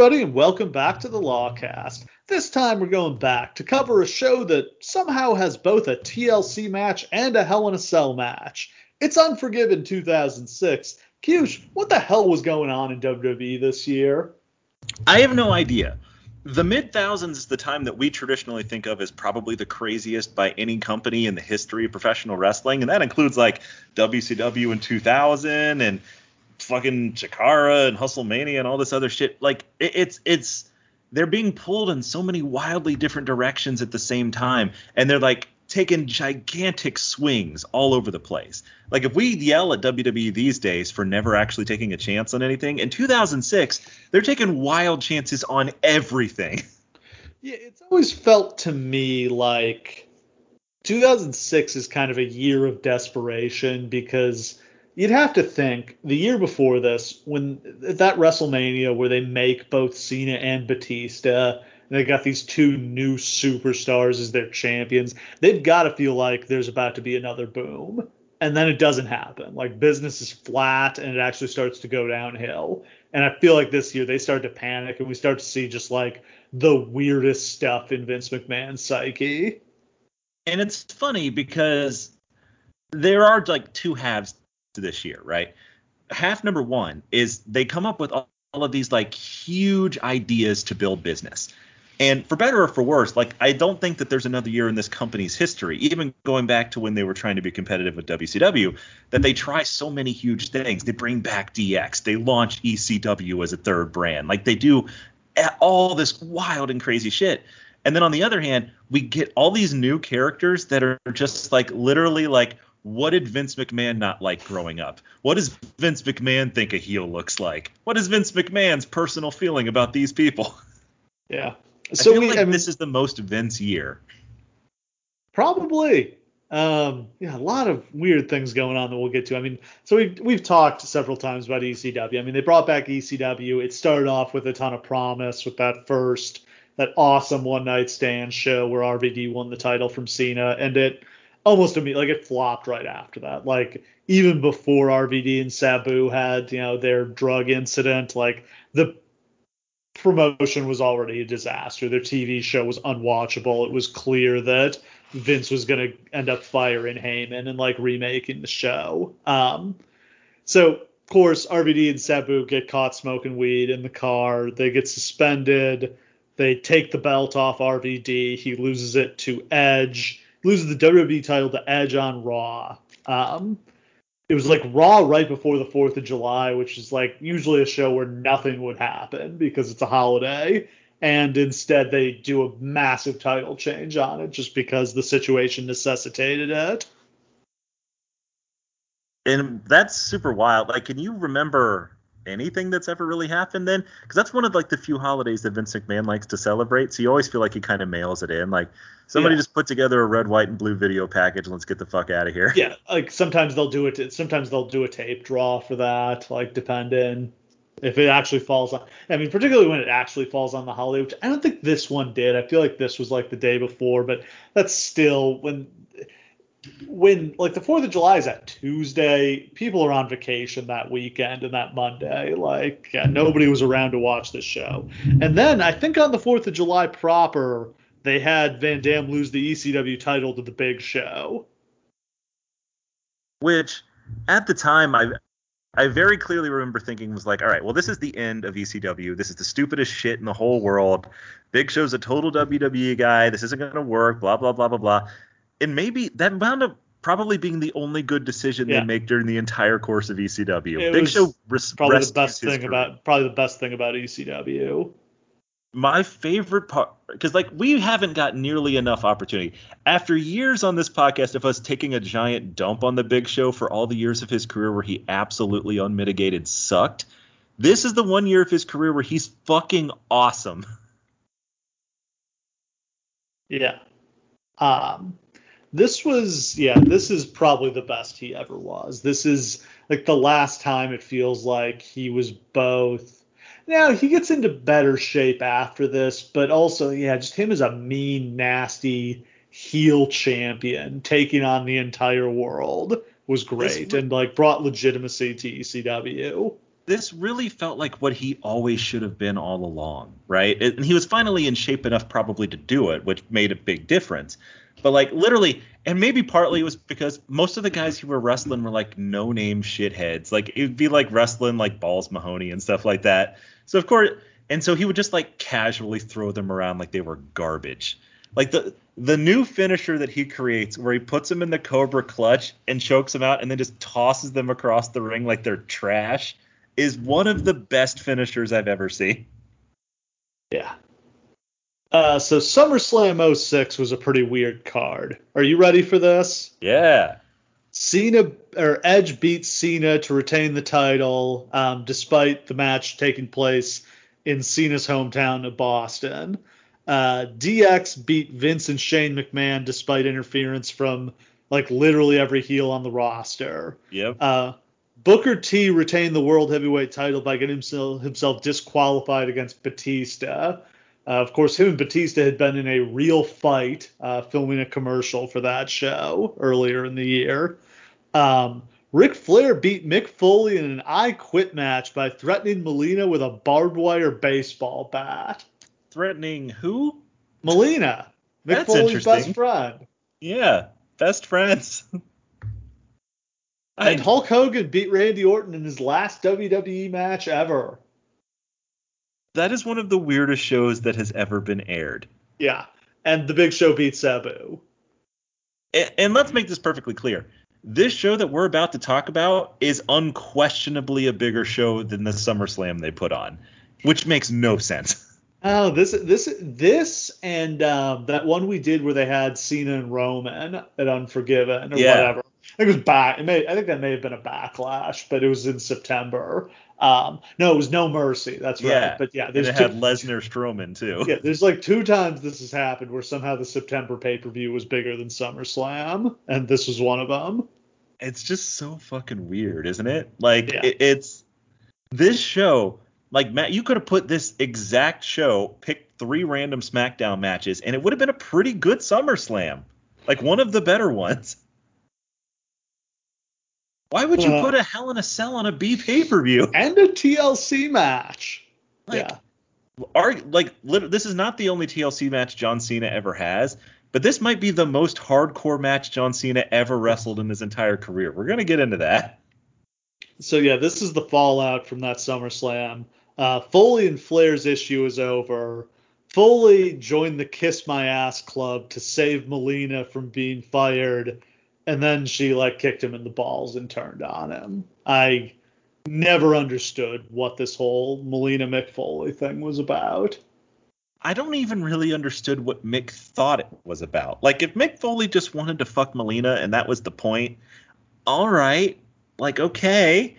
Everybody, and welcome back to the Lawcast. This time we're going back to cover a show that somehow has both a TLC match and a Hell in a Cell match. It's Unforgiven 2006. Cush, what the hell was going on in WWE this year? I have no idea. The mid thousands is the time that we traditionally think of as probably the craziest by any company in the history of professional wrestling, and that includes like WCW in 2000 and fucking Chikara and Hustlemania and all this other shit. Like it, it's it's they're being pulled in so many wildly different directions at the same time, and they're like taking gigantic swings all over the place. Like if we yell at WWE these days for never actually taking a chance on anything, in 2006 they're taking wild chances on everything. Yeah, it's always felt to me like 2006 is kind of a year of desperation because you'd have to think the year before this, when that WrestleMania where they make both Cena and Batista, and they got these two new superstars as their champions, they've got to feel like there's about to be another boom. And then it doesn't happen. Like business is flat and it actually starts to go downhill. And I feel like this year they start to panic and we start to see just like the weirdest stuff in Vince McMahon's psyche. And it's funny because there are like two halves this year, right? Half number one is they come up with all, of these like huge ideas to build business. And for better or for worse, like I don't think that there's another year in this company's history, even going back to when they were trying to be competitive with WCW, that they try so many huge things. They bring back DX, they launch ECW as a third brand, like they do all this wild and crazy shit. And then on the other hand, we get all these new characters that are just like literally like what did Vince McMahon not like growing up? What does Vince McMahon think a heel looks like? What is Vince McMahon's personal feeling about these people? Yeah. So I feel we, like I mean, this is the most Vince year. Probably. Um, yeah, a lot of weird things going on that we'll get to. I mean, so we've we've talked several times about ECW. I mean, they brought back ECW. It started off with a ton of promise with that first that awesome one night stand show where RVD won the title from Cena, and it almost immediately like it flopped right after that. Like even before RVD and Sabu had you know their drug incident, like the promotion was already a disaster. Their TV show was unwatchable. It was clear that Vince was going to end up firing Heyman and like remaking the show. Um, so of course RVD and Sabu get caught smoking weed in the car. They get suspended. They take the belt off RVD. He loses it to Edge loses the WWE title to Edge on Raw. Um, it was like Raw right before the Fourth of July, which is like usually a show where nothing would happen because it's a holiday, and instead they do a massive title change on it just because the situation necessitated it. And that's super wild. Like, can you remember anything that's ever really happened then? Because that's one of like the few holidays that Vince McMahon likes to celebrate so you always feel like he kind of mails it in like somebody yeah. just put together a red white and blue video package let's get the fuck out of here. Yeah like sometimes they'll do it sometimes they'll do a tape draw for that like depending if it actually falls on I mean particularly when it actually falls on the holiday which I don't think this one did. I feel like this was like the day before but that's still when when like the Fourth of July is that Tuesday, people are on vacation that weekend and that Monday. Like yeah, nobody was around to watch this show. And then I think on the Fourth of July proper, they had Van Dam lose the ECW title to the Big Show. Which at the time I I very clearly remember thinking was like, all right, well, this is the end of ECW. This is the stupidest shit in the whole world. Big Show's a total WWE guy. This isn't to work. Blah blah blah blah blah and maybe that wound up probably being the only good decision yeah. they make during the entire course of ECW. It Big Show res- probably the best thing career. about probably the best thing about ECW. My favorite part, because like we haven't got nearly enough opportunity after years on this podcast of us taking a giant dump on the Big Show for all the years of his career where he absolutely unmitigated sucked. This is the one year of his career where he's fucking awesome. Yeah. Um, this was yeah this is probably the best he ever was this is like the last time it feels like he was both now he gets into better shape after this but also yeah just him as a mean nasty heel champion taking on the entire world was great and like brought legitimacy to ECW this really felt like what he always should have been all along, right? And he was finally in shape enough probably to do it, which made a big difference. But like literally, and maybe partly it was because most of the guys who were wrestling were like no name shitheads. Like it would be like wrestling like Balls Mahoney and stuff like that. So of course, and so he would just like casually throw them around like they were garbage. Like the the new finisher that he creates, where he puts them in the Cobra clutch and chokes them out, and then just tosses them across the ring like they're trash is one of the best finishers I've ever seen. Yeah. Uh, so SummerSlam 06 was a pretty weird card. Are you ready for this? Yeah. Cena or Edge beat Cena to retain the title, um, despite the match taking place in Cena's hometown of Boston. Uh, DX beat Vince and Shane McMahon despite interference from like literally every heel on the roster. Yep. Uh, Booker T retained the world heavyweight title by getting himself, himself disqualified against Batista. Uh, of course, him and Batista had been in a real fight, uh, filming a commercial for that show earlier in the year. Um, Ric Flair beat Mick Foley in an I Quit match by threatening Molina with a barbed wire baseball bat. Threatening who? Molina. Mick That's Foley's best friend. Yeah, best friends. And Hulk Hogan beat Randy Orton in his last WWE match ever. That is one of the weirdest shows that has ever been aired. Yeah. And the Big Show beat Sabu. And, and let's make this perfectly clear. This show that we're about to talk about is unquestionably a bigger show than the SummerSlam they put on, which makes no sense. Oh, this this this and um, that one we did where they had Cena and Roman at Unforgiven or Yeah. whatever. I think it was back. It may, I think that may have been a backlash, but it was in September. Um, no, it was No Mercy. That's right. Yeah. But yeah, And it two, had Lesnar Strowman too. yeah, there's like two times this has happened where somehow the September pay per view was bigger than SummerSlam, and this was one of them. It's just so fucking weird, isn't it? Like Yeah. it, it's this show. Like Matt, you could have put this exact show, picked three random SmackDown matches, and it would have been a pretty good SummerSlam, like one of the better ones. Why would you Uh, put a Hell in a Cell on a B pay per view? And a TLC match. Like, yeah. Are like this is not the only TLC match John Cena ever has, but this might be the most hardcore match John Cena ever wrestled in his entire career. We're gonna get into that. So yeah, this is the fallout from that SummerSlam. Uh, Foley and Flair's issue is over. Foley joined the Kiss My Ass Club to save Melina from being fired, and then she like kicked him in the balls and turned on him. I never understood what this whole Melina Mick Foley thing was about. I don't even really understood what Mick thought it was about. Like if Mick Foley just wanted to fuck Melina and that was the point, all right, like okay.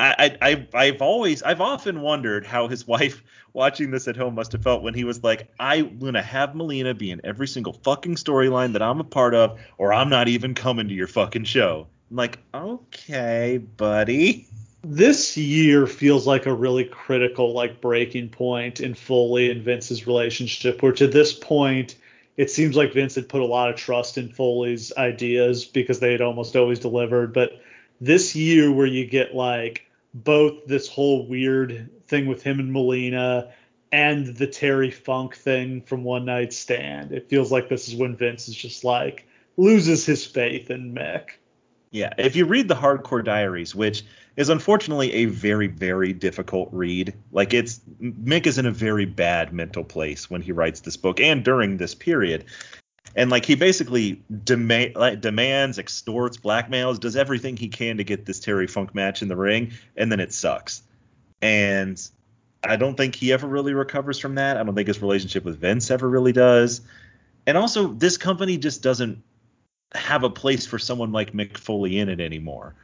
I, I I've always I've often wondered how his wife watching this at home must have felt when he was like, I'm gonna have Melina be in every single fucking storyline that I'm a part of, or I'm not even coming to your fucking show. I'm like, okay, buddy. this year feels like a really critical like breaking point in Foley and Vince's relationship where to this point it seems like Vince had put a lot of trust in Foley's ideas because they had almost always delivered but this year where you get like both this whole weird thing with him and Melina and the Terry Funk thing from One Night Stand. It feels like this is when Vince is just like loses his faith in Mick. Yeah, if you read the Hardcore Diaries, which is unfortunately a very, very difficult read, like it's Mick is in a very bad mental place when he writes this book and during this period, and like he basically dema- like, demands, extorts, blackmails, does everything he can to get this Terry Funk match in the ring, and then it sucks. And I don't think he ever really recovers from that. I don't think his relationship with Vince ever really does. And also, this company just doesn't have a place for someone like Mick Foley in it anymore.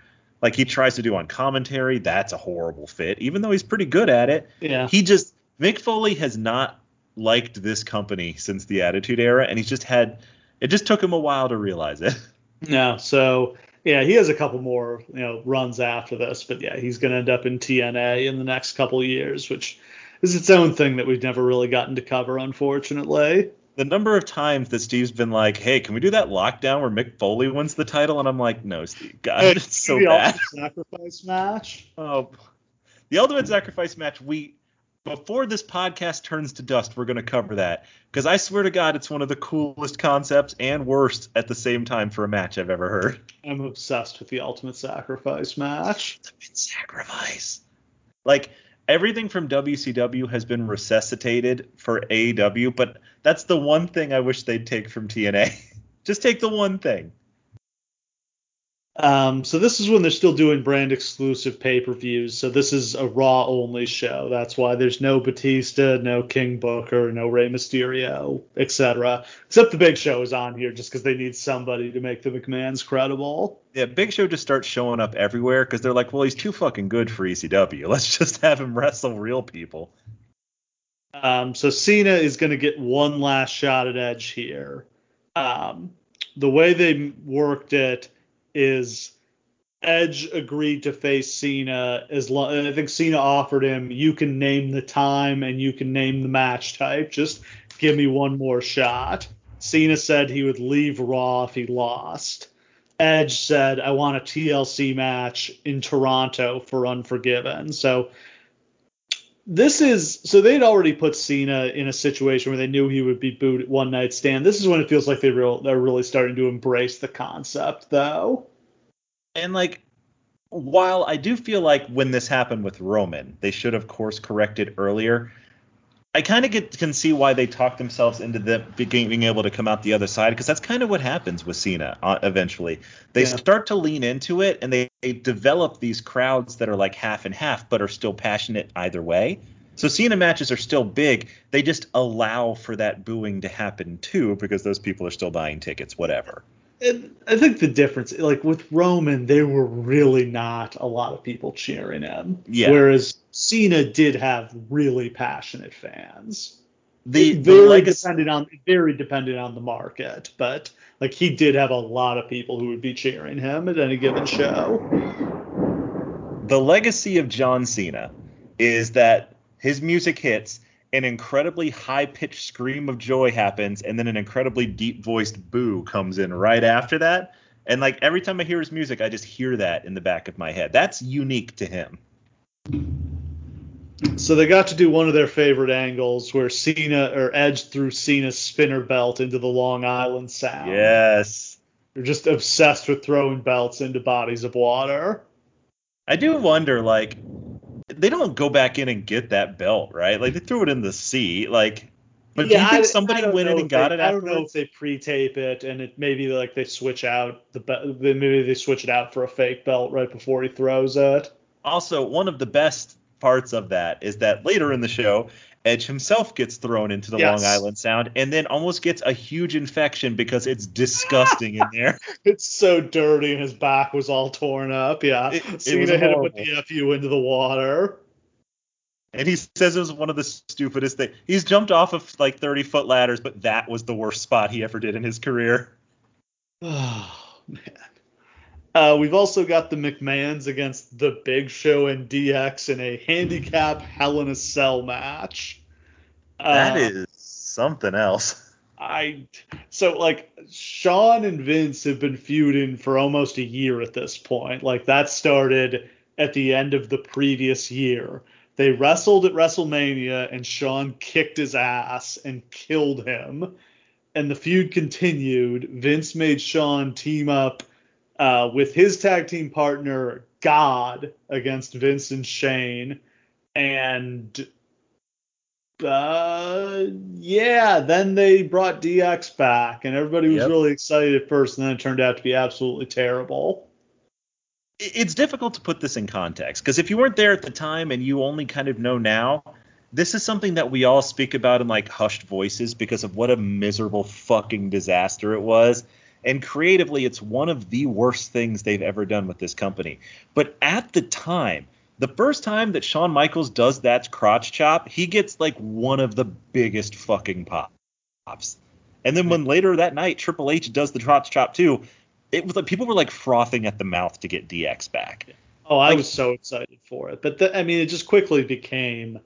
Like he tries to do on commentary, that's a horrible fit, even though he's pretty good at it. yeah He just Mick Foley has not liked this company since the Attitude Era, and he's just had it just took him a while to realize it. No, so yeah, he has a couple more you know runs after this, but yeah, he's going to end up in TNA in the next couple years, which is its own thing that we've never really gotten to cover, unfortunately. The number of times that Steve's been like, "Hey, can we do that lockdown where Mick Foley wins the title?" and I'm like, "No, Steve, God, it's so the bad." Ultimate sacrifice match. Oh, the Ultimate Sacrifice match. We before this podcast turns to dust, we're going to cover that because I swear to God, it's one of the coolest concepts and worst at the same time for a match I've ever heard. I'm obsessed with the Ultimate Sacrifice match. Ultimate Sacrifice. Like everything from WCW has been resuscitated for AEW, but that's the one thing I wish they'd take from TNA. Just take the one thing. Um, so this is when they're still doing brand exclusive pay per views. So this is a Raw only show. That's why there's no Batista, no King Booker, no Rey Mysterio, etc. Except the Big Show is on here just because they need somebody to make the McMahon's credible. Yeah, Big Show just starts showing up everywhere because they're like, well, he's too fucking good for ECW. Let's just have him wrestle real people. Um, so Cena is going to get one last shot at Edge here. Um, the way they worked it is Edge agreed to face Cena as long. I think Cena offered him, you can name the time and you can name the match type. Just give me one more shot. Cena said he would leave Raw if he lost. Edge said, I want a TLC match in Toronto for Unforgiven. So this is so they'd already put Cena in a situation where they knew he would be booed at one night stand. This is when it feels like they real they're really starting to embrace the concept though. And like while I do feel like when this happened with Roman, they should have course corrected earlier. I kind of can see why they talk themselves into the being able to come out the other side because that's kind of what happens with Cena uh, eventually. They yeah. start to lean into it and they, they develop these crowds that are like half and half but are still passionate either way. So Cena matches are still big. They just allow for that booing to happen too because those people are still buying tickets, whatever. And I think the difference, like with Roman, there were really not a lot of people cheering him. Yeah. Whereas Cena did have really passionate fans. The, very the legacy, dependent on very dependent on the market, but like he did have a lot of people who would be cheering him at any given show. The legacy of John Cena is that his music hits an incredibly high pitched scream of joy happens, and then an incredibly deep voiced boo comes in right after that. And like every time I hear his music, I just hear that in the back of my head. That's unique to him. So they got to do one of their favorite angles where Cena or Edge threw Cena's spinner belt into the Long Island Sound. Yes. They're just obsessed with throwing belts into bodies of water. I do wonder, like, they don't go back in and get that belt, right? Like they threw it in the sea, like. But yeah, do you think somebody went in and got they, it? I don't know if they pre-tape it and it maybe like they switch out the belt. maybe they switch it out for a fake belt right before he throws it. Also, one of the best parts of that is that later in the show, Edge himself gets thrown into the yes. Long Island Sound and then almost gets a huge infection because it's disgusting in there. it's so dirty and his back was all torn up. Yeah. It, Cena it hit him with the FU into the water. And he says it was one of the stupidest things. He's jumped off of like 30 foot ladders, but that was the worst spot he ever did in his career. Oh, man. Uh, we've also got the McMahons against the Big Show and DX in a handicap Hell in a Cell match. That uh, is something else. I so like Shawn and Vince have been feuding for almost a year at this point. Like that started at the end of the previous year. They wrestled at WrestleMania and Shawn kicked his ass and killed him. And the feud continued. Vince made Shawn team up uh, with his tag team partner God against Vince and Shane, and uh, yeah, then they brought DX back, and everybody was yep. really excited at first, and then it turned out to be absolutely terrible. It's difficult to put this in context because if you weren't there at the time and you only kind of know now, this is something that we all speak about in like hushed voices because of what a miserable fucking disaster it was. And creatively, it's one of the worst things they've ever done with this company. But at the time, the first time that Shawn Michaels does that crotch chop, he gets like one of the biggest fucking pops. And then when later that night Triple H does the crotch chop too, it was like people were like frothing at the mouth to get DX back. Oh, I like, was so excited for it. But the, I mean, it just quickly became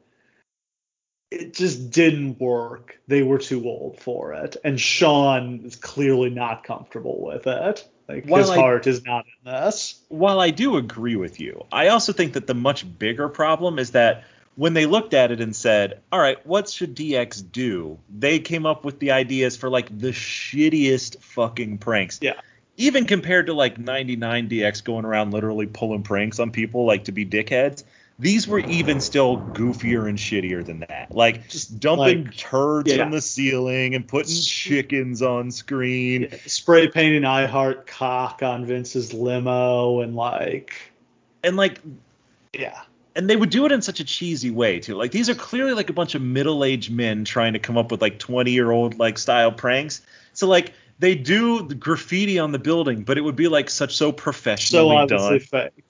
it just didn't work. They were too old for it, and Shawn is clearly not comfortable with it. Like While his I- heart is not in this. while I do agree with you, I also think that the much bigger problem is that when they looked at it and said, "All right, what should DX do?" They came up with the ideas for like the shittiest fucking pranks. Yeah. Even compared to like 99 DX going around literally pulling pranks on people like to be dickheads, these were even still goofier and shittier than that. Like just dumping like- turds yeah. from the ceiling and putting mm-hmm. chickens on screen. Yeah, spray painting I heart cock on Vince's limo and like And like yeah. and they would do it in such a cheesy way too. Like these are clearly like a bunch of middle-aged men trying to come up with like 20-year-old like style pranks. So like they do the graffiti on the building, but it would be like such so So professionally obviously done. fake.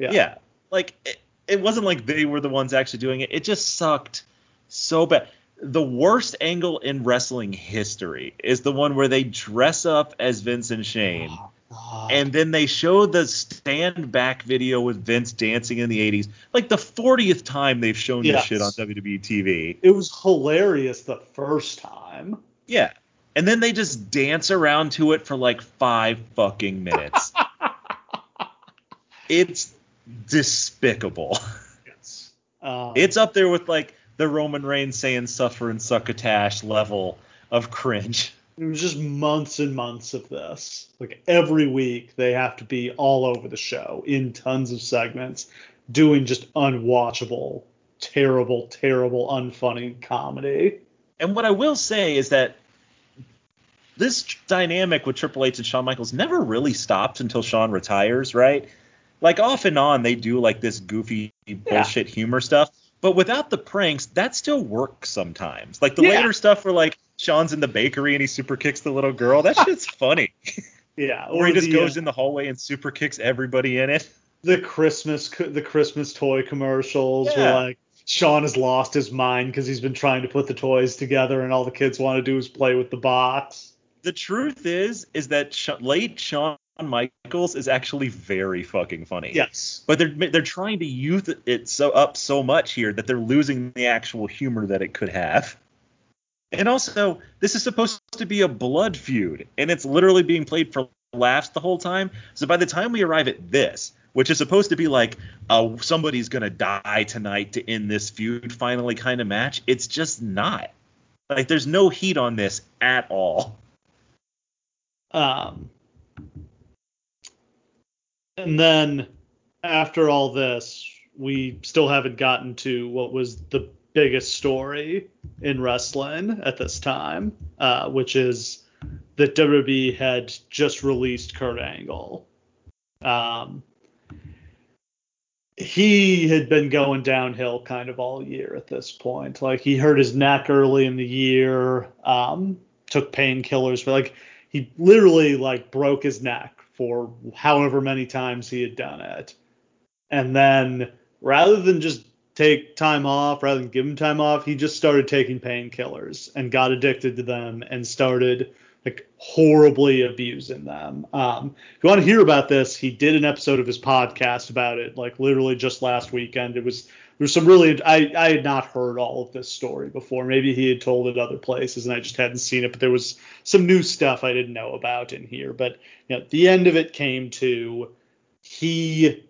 Yeah. Yeah. Like it, it wasn't like they were the ones actually doing it. It just sucked so bad. The worst angle in wrestling history is the one where they dress up as Vince and Shane Oh, and then they show the stand back video with Vince dancing in the 80s. Like the 40th time they've shown this shit on WWE TV. it was hilarious the first time. Yeah. And then they just dance around to it for like five fucking minutes. it's despicable. Yes. Um, It's up there with like the Roman Reigns saying suffer and succotash level of cringe. it was just months and months of this. Like every week they have to be all over the show in tons of segments, doing just unwatchable, terrible, terrible, unfunny comedy. And what I will say is that this dynamic with Triple H and Shawn Michaels never really stopped until Shawn retires, right? Like off and on, they do like this goofy bullshit humor stuff, but without the pranks, that still works sometimes. Like the Yeah. later stuff where like shawn's in the bakery and he super kicks the little girl, that shit's funny. Yeah. Or he just the, goes uh, in the hallway and super kicks everybody in it. the Christmas the Christmas toy commercials where Yeah. like Shawn has lost his mind because he's been trying to put the toys together and all the kids want to do is play with the box. The truth is, is that Sh- late Shawn Michaels is actually very fucking funny. Yes. But they're they're trying to youth it so up so much here that they're losing the actual humor that it could have. And also, this is supposed to be a blood feud, and it's literally being played for laughs the whole time. So by the time we arrive at this, which is supposed to be like uh, somebody's gonna die tonight to end this feud finally kind of match, it's just not. Like there's no heat on this at all. Um, and then after all this, we still haven't gotten to what was the biggest story in wrestling at this time, uh, which is that WWE had just released Kurt Angle. Um, he had been going downhill kind of all year at this point. Like he hurt his neck early in the year, um, took painkillers for like he literally like broke his neck for however many times he had done it. And then rather than just take time off, rather than give him time off, he just started taking painkillers and got addicted to them and started like horribly abusing them. Um, if you want to hear about this, he did an episode of his podcast about it, like literally just last weekend. It was there's some really I I had not heard all of this story before. Maybe he had told it other places and I just hadn't seen it, but there was some new stuff I didn't know about in here. But you know, the end of it came to he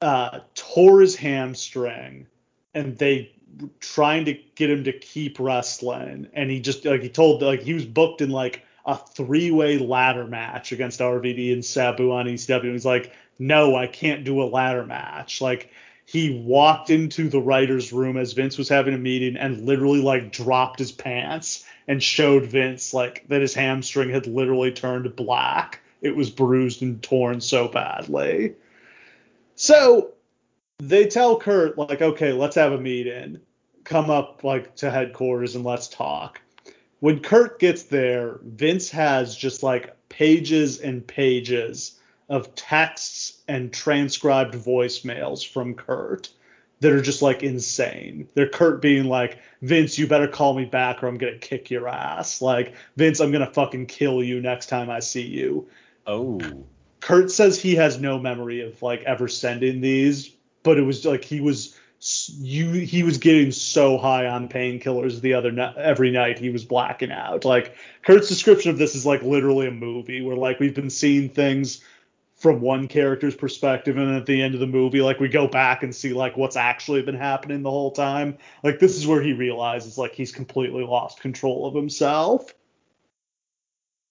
uh, tore his hamstring and they trying to get him to keep wrestling and he just like he told like he was booked in like a three-way ladder match against RVD and Sabu on ECW. He's like, no, I can't do a ladder match. Like he walked into the writer's room as Vince was having a meeting and literally like dropped his pants and showed Vince like that his hamstring had literally turned black. It was bruised and torn so badly. So they tell Kurt like, okay, let's have a meeting. Come up like to headquarters and let's talk. When Kurt gets there, Vince has just like pages and pages of texts and transcribed voicemails from Kurt that are just like insane. They're Kurt being like, Vince, you better call me back or I'm gonna kick your ass. Like, Vince, I'm gonna fucking kill you next time I see you. Oh. Kurt says he has no memory of like ever sending these, but it was like he was you he was getting so high on painkillers the other night every night he was blacking out like kurt's description of this is like literally a movie where like we've been seeing things from one character's perspective and at the end of the movie like we go back and see like what's actually been happening the whole time like this is where he realizes like he's completely lost control of himself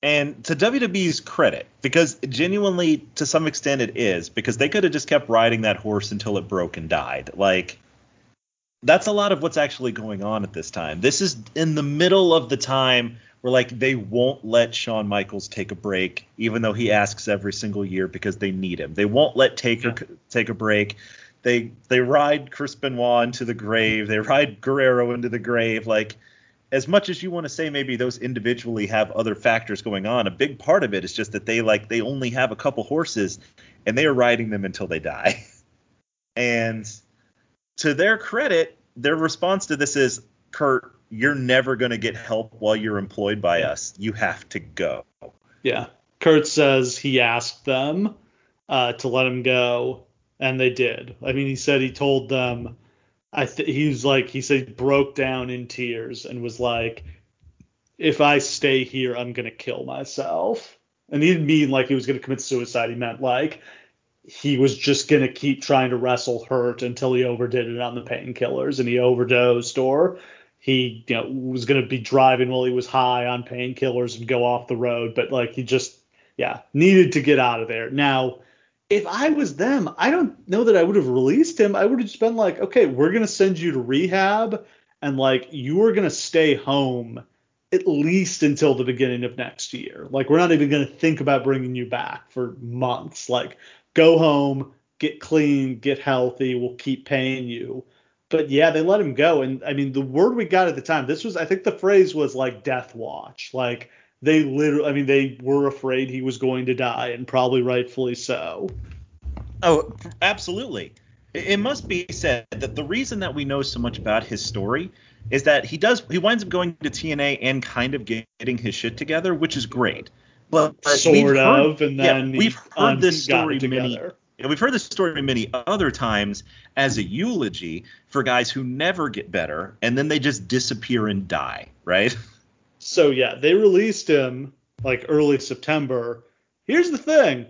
and to WWE's credit, because genuinely to some extent it is, because they could have just kept riding that horse until it broke and died. Like that's a lot of what's actually going on at this time. This is in the middle of the time where like they won't let Shawn Michaels take a break, even though he asks every single year because they need him. They won't let Taker yeah. take a break. They they ride Chris Benoit into the grave. They ride Guerrero into the grave. Like as much as you want to say maybe those individually have other factors going on, a big part of it is just that they like they only have a couple horses and they are riding them until they die. and to their credit, their response to this is Kurt, you're never going to get help while you're employed by us. You have to go. Yeah. Kurt says he asked them uh, to let him go, and they did. I mean, he said he told them I th- he was like he said he broke down in tears and was like, if I stay here, I'm gonna kill myself. And he didn't mean like he was gonna commit suicide. He meant like he was just gonna keep trying to wrestle Hurt until he overdid it on the painkillers and he overdosed or he you know was gonna be driving while he was high on painkillers and go off the road, but like he just yeah needed to get out of there. Now if I was them, I don't know that I would have released him. I would have just been like, okay, we're gonna send you to rehab, and like you are gonna stay home at least until the beginning of next year. Like we're not even gonna think about bringing you back for months. Like go home, get clean, get healthy. We'll keep paying you. But yeah, they let him go, and I mean the word we got at the time. This was, I think, the phrase was like death watch. Like they literally, I mean, they were afraid he was going to die, and probably rightfully so. Oh, absolutely. It must be said that the reason that we know so much about his story is that he does he winds up going to TNA and kind of getting his shit together, which is great. But sort of, and then yeah, we've heard this story many. We've heard this story many other times as a eulogy for guys who never get better and then they just disappear and die, right? So yeah, they released him like early September. Here's the thing.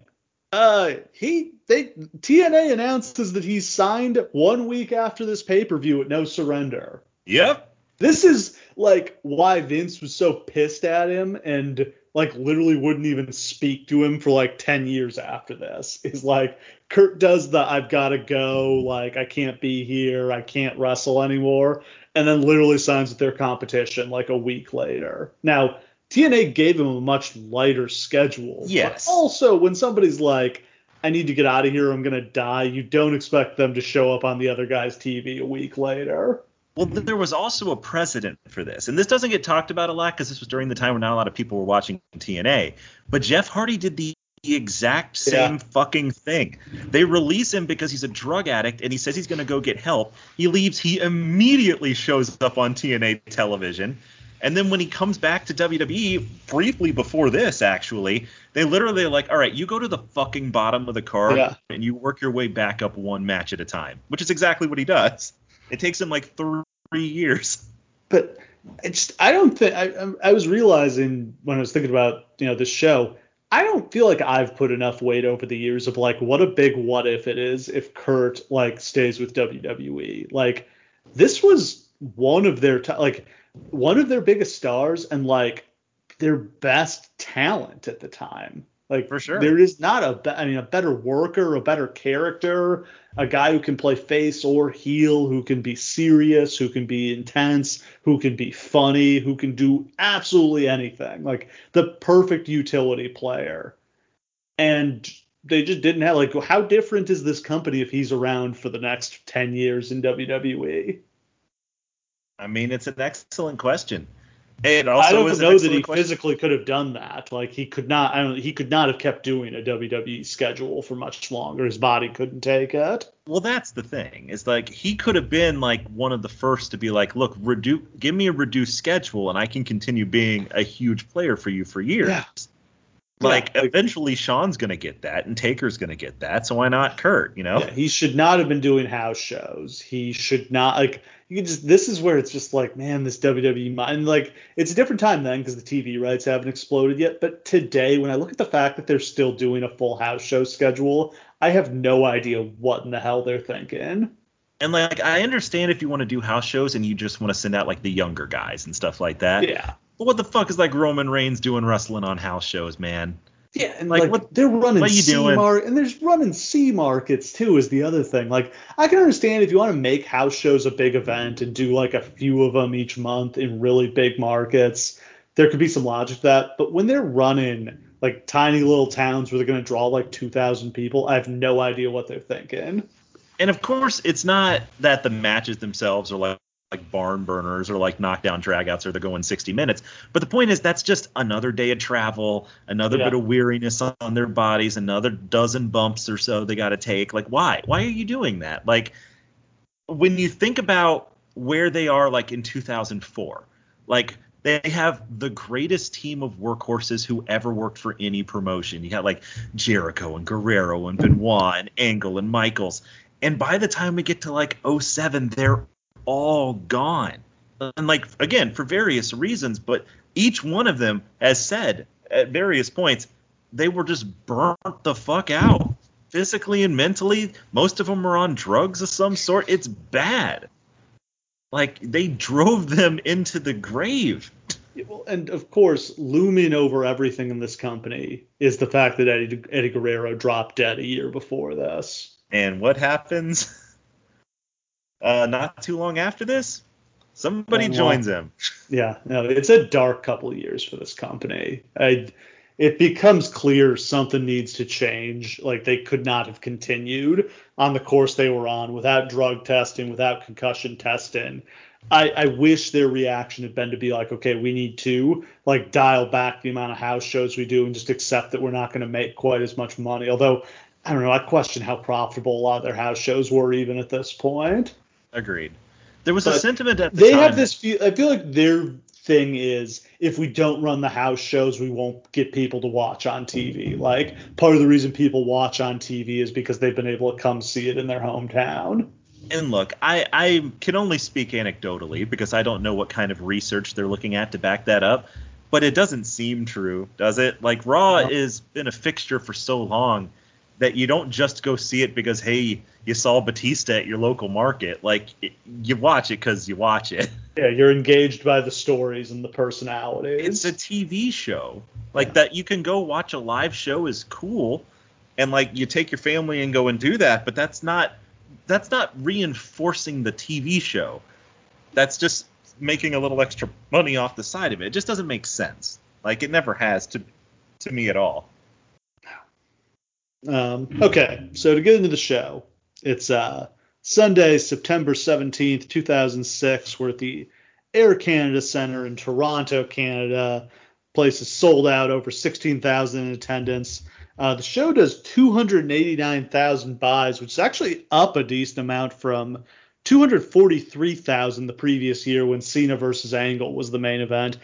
Uh he they TNA announces that he signed one week after this pay-per-view at no surrender. Yep. This is like why Vince was so pissed at him and like literally wouldn't even speak to him for like 10 years after this. Is like Kurt does the I've got to go, like I can't be here, I can't wrestle anymore and then literally signs with their competition like a week later. Now, TNA gave him a much lighter schedule. Yes. But also, when somebody's like, I need to get out of here, I'm going to die, you don't expect them to show up on the other guy's TV a week later. Well, there was also a precedent for this, and this doesn't get talked about a lot because this was during the time when not a lot of people were watching TNA. But Jeff Hardy did the the exact same yeah. fucking thing. They release him because he's a drug addict and he says he's going to go get help. He leaves, he immediately shows up on TNA television. And then when he comes back to WWE, briefly before this, actually, they literally are like, all right, you go to the fucking bottom of the card yeah. and you work your way back up one match at a time, which is exactly what he does. It takes him like three years. But I just, I don't think, I, I was realizing when I was thinking about, you know, this show, I don't feel like I've put enough weight over the years of like what a big what if it is if Kurt like stays with WWE. Like this was one of their t- like one of their biggest stars and like their best talent at the time. Like for sure, there is not a be- I mean a better worker, a better character, a guy who can play face or heel, who can be serious, who can be intense, who can be funny, who can do absolutely anything. Like the perfect utility player. And they just didn't have like how different is this company if he's around for the next 10 years in WWE? I mean, it's an excellent question. And I don't know that he question. physically could have done that. Like he could not. I don't. He could not have kept doing a WWE schedule for much longer. His body couldn't take it. Well, that's the thing. Is like he could have been like one of the first to be like, look, reduce, give me a reduced schedule, and I can continue being a huge player for you for years. Yeah. Like, Yeah, eventually Shawn's gonna get that, and Taker's gonna get that. So why not Kurt? You know? Yeah, he should not have been doing house shows. He should not like you can just this is where it's just like man this WWE mi- and like it's a different time then because the TV rights haven't exploded yet. But today when I look at the fact that they're still doing a full house show schedule, I have no idea what in the hell they're thinking. And like, I understand if you want to do house shows and you just want to send out like the younger guys and stuff like that. Yeah. But what the fuck is like Roman Reigns doing wrestling on house shows, man? Yeah, and Like, like, what- they're running what C doing? mar- and there's running C markets too is the other thing. Like I can understand if you want to make house shows a big event and do like a few of them each month in really big markets, there could be some logic to that. But when they're running like tiny little towns where they're going to draw like 2,000 people, I have no idea what they're thinking. And of course, it's not that the matches themselves are like like barn burners or like knockdown dragouts or they're going 60 minutes. But the point is that's just another day of travel, another Yeah. bit of weariness on their bodies, another dozen bumps or so they got to take. Like why? Why are you doing that? Like when you think about where they are like in 2004, like they have the greatest team of workhorses who ever worked for any promotion. You got like Jericho and Guerrero and Benoit and Angle and Michaels. And by the time we get to like 07, they're all gone. And like again, for various reasons, but each one of them has said at various points they were just burnt the fuck out. Physically and mentally, most of them are on drugs of some sort. It's bad. Like they drove them into the grave. Well, and of course, looming over everything in this company is the fact that Eddie, Eddie Guerrero dropped dead a year before this. And what happens? Uh, not too long after this, somebody Oh, joins him. Yeah, no, it's a dark couple of years for this company. I, it becomes clear something needs to change. Like they could not have continued on the course they were on without drug testing, without concussion testing. I, I wish their reaction had been to be like, okay, we need to like dial back the amount of house shows we do and just accept that we're not going to make quite as much money. Although I don't know, I question how profitable a lot of their house shows were even at this point. Agreed. There was a sentiment at the they time. have this feel i feel like their thing is if we don't run the house shows we won't get people to watch on tv like part of the reason people watch on tv is because they've been able to come see it in their hometown And look, I, I can only speak anecdotally because I don't know what kind of research they're looking at to back that up. But it doesn't seem true, does it? Like Raw No. has been a fixture for so long that you don't just go see it because hey, you saw Batista at your local market. Like it, you watch it because you watch it. yeah you're engaged by the stories and the personalities. It's a TV show. Like that you can go watch a live show is cool and like you take your family and go and do that, but that's not that's not reinforcing the TV show. That's just making a little extra money off the side of it. It just doesn't make sense. Like it never has to to me at all. Um, okay, so to get into the show, it's uh, Sunday, September 17th, 2006. We're at the Air Canada Center in Toronto, Canada. Place is sold out, over 16,000 in attendance. Uh, the show does 289,000 buys, which is actually up a decent amount from 243,000 the previous year when Cena versus Angle was the main event.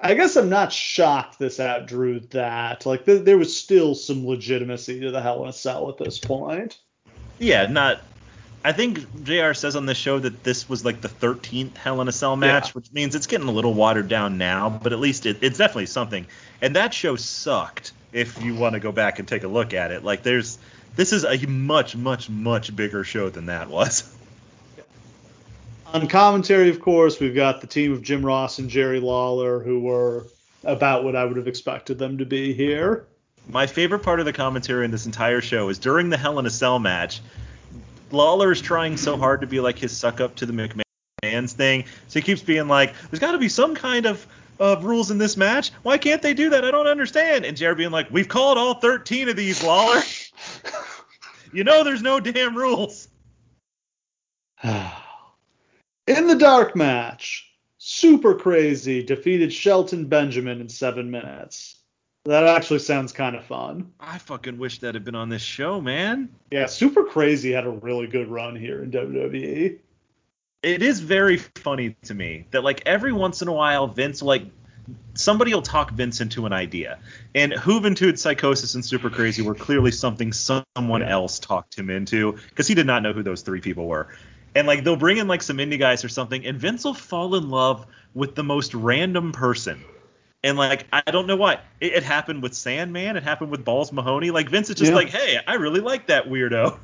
I guess I'm not shocked this outdrew that. Like th- there was still some legitimacy to the Hell in a Cell at this point. Yeah, not I think JR says on this show that this was like the 13th Hell in a Cell match, Yeah. which means it's getting a little watered down now, but at least it, it's definitely something. And that show sucked if you want to go back and take a look at it. Like there's this is a much much much bigger show than that was. On commentary, of course, we've got the team of Jim Ross and Jerry Lawler, who were about what I would have expected them to be here. My favorite part of the commentary in this entire show is during the Hell in a Cell match. Lawler is trying so hard to be like his suck up to the McMahon's thing, so he keeps being like, "There's got to be some kind of uh, rules in this match. Why can't they do that? I don't understand." And JR being like, "We've called all 13 of these, Lawler. you know there's no damn rules." In the dark match, Super Crazy defeated Shelton Benjamin in seven minutes. That actually sounds kind of fun. I fucking wish that had been on this show, man. Yeah, Super Crazy had a really good run here in. WWE. it is very funny to me that like every once in a while Vince like somebody will talk Vince into an idea. And Juventud, Psicosis, and Super Crazy were clearly something someone Yeah. else talked him into because he did not know who those three people were. And like they'll bring in like some indie guys or something, and Vince will fall in love with the most random person. And like I don't know why. It, it happened with Sandman. It happened with Balls Mahoney. Like Vince is just Yeah. like, hey, I really like that weirdo.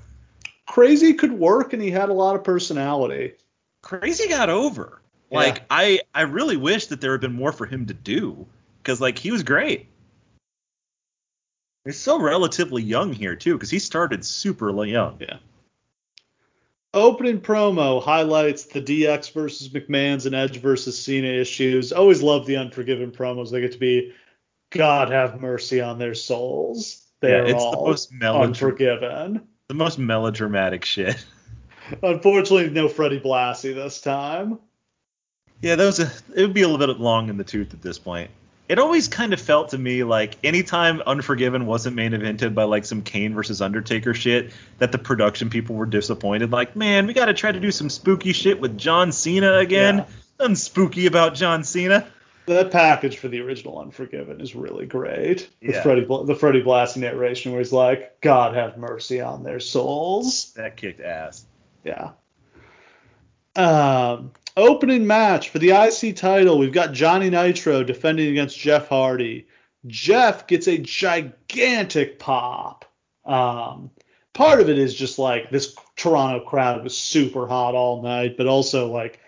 Crazy could work, and he had a lot of personality. Crazy got over. Yeah. Like I I really wish that there had been more for him to do because like he was great. He's still relatively young here too because he started super young. Yeah. Opening promo highlights the DX versus McMahon's and Edge versus Cena issues. Always love the Unforgiven promos. They get to be God have mercy on their souls. They Yeah, are it's the all most unforgiven. The most melodramatic shit. Unfortunately, no Freddie Blassie this time. Yeah, that was a. It would be a little bit long in the tooth at this point. It always kind of felt to me like anytime Unforgiven wasn't main evented by like some Kane versus Undertaker shit, that the production people were disappointed. Like, man, we got to try to do some spooky shit with John Cena again. Yeah. Nothing spooky about John Cena. The package for the original Unforgiven is really great. The Yeah. Freddie, the Freddie Blassie narration where he's like, God have mercy on their souls. That kicked ass. Yeah. Um, opening match for the IC title, we've got Johnny Nitro defending against Jeff Hardy. Jeff gets a gigantic pop. Um, part of it is just like this Toronto crowd was super hot all night, but also like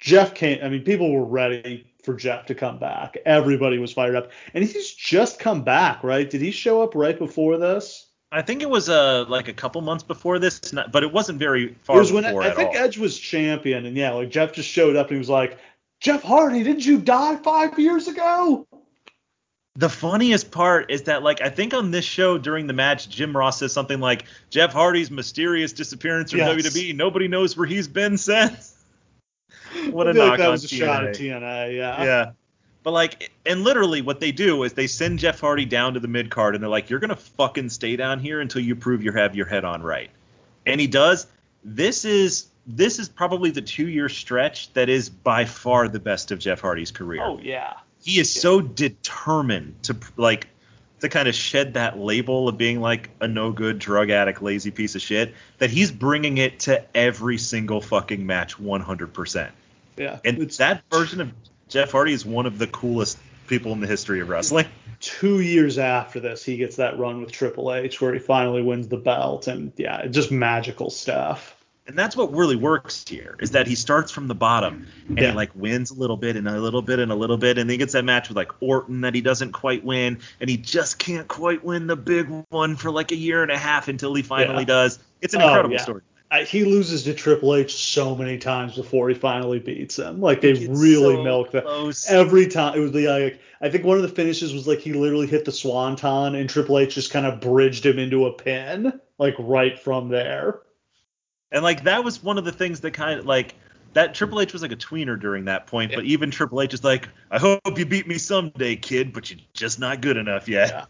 Jeff came. I mean, people were ready for Jeff to come back. Everybody was fired up, and he's just come back, right? Did he show up right before this? I think it was uh like a couple months before this, not- but it wasn't very far It was when before I at think all. Edge was champion, and yeah, like Jeff just showed up and he was like, "Jeff Hardy, didn't you die five years ago?" The funniest part is that, like, I think on this show during the match, Jim Ross says something like, Jeff Hardy's mysterious disappearance from Yes. WWE. Nobody knows where he's been since. What I a knock like that on was a shot at TNA. TNA. Yeah. Yeah. But, like, and literally what they do is they send Jeff Hardy down to the mid card and they're like, you're going to fucking stay down here until you prove you have your head on right. And he does. This is. This is probably the two-year stretch that is by far the best of Jeff Hardy's career Oh yeah. he is so determined to like to kind of shed that label of being like a no good drug addict lazy piece of shit that he's bringing it to every single fucking match 100% Yeah. and it's that version of jeff hardy is one of the coolest people in the history of wrestling two years after this, he gets that run with Triple H where he finally wins the belt, and yeah, just magical stuff. and that's what really works here is that he starts from the bottom and Yeah. he like wins a little bit and a little bit and a little bit and then he gets that match with like Orton that he doesn't quite win and he just can't quite win the big one for like a year and a half until he finally Yeah. does. It's an Oh, incredible yeah. story. I, he loses to Triple H so many times before he finally beats him. Like they really so milked that. close. Every time it was the like I think one of the finishes was like he literally hit the swanton and Triple H just kind of bridged him into a pin like right from there. And like that was one of the things that kind of like that Triple H was like a tweener during that point, but even Triple H is like, I hope you beat me someday, kid, but you're just not good enough yet. Yeah.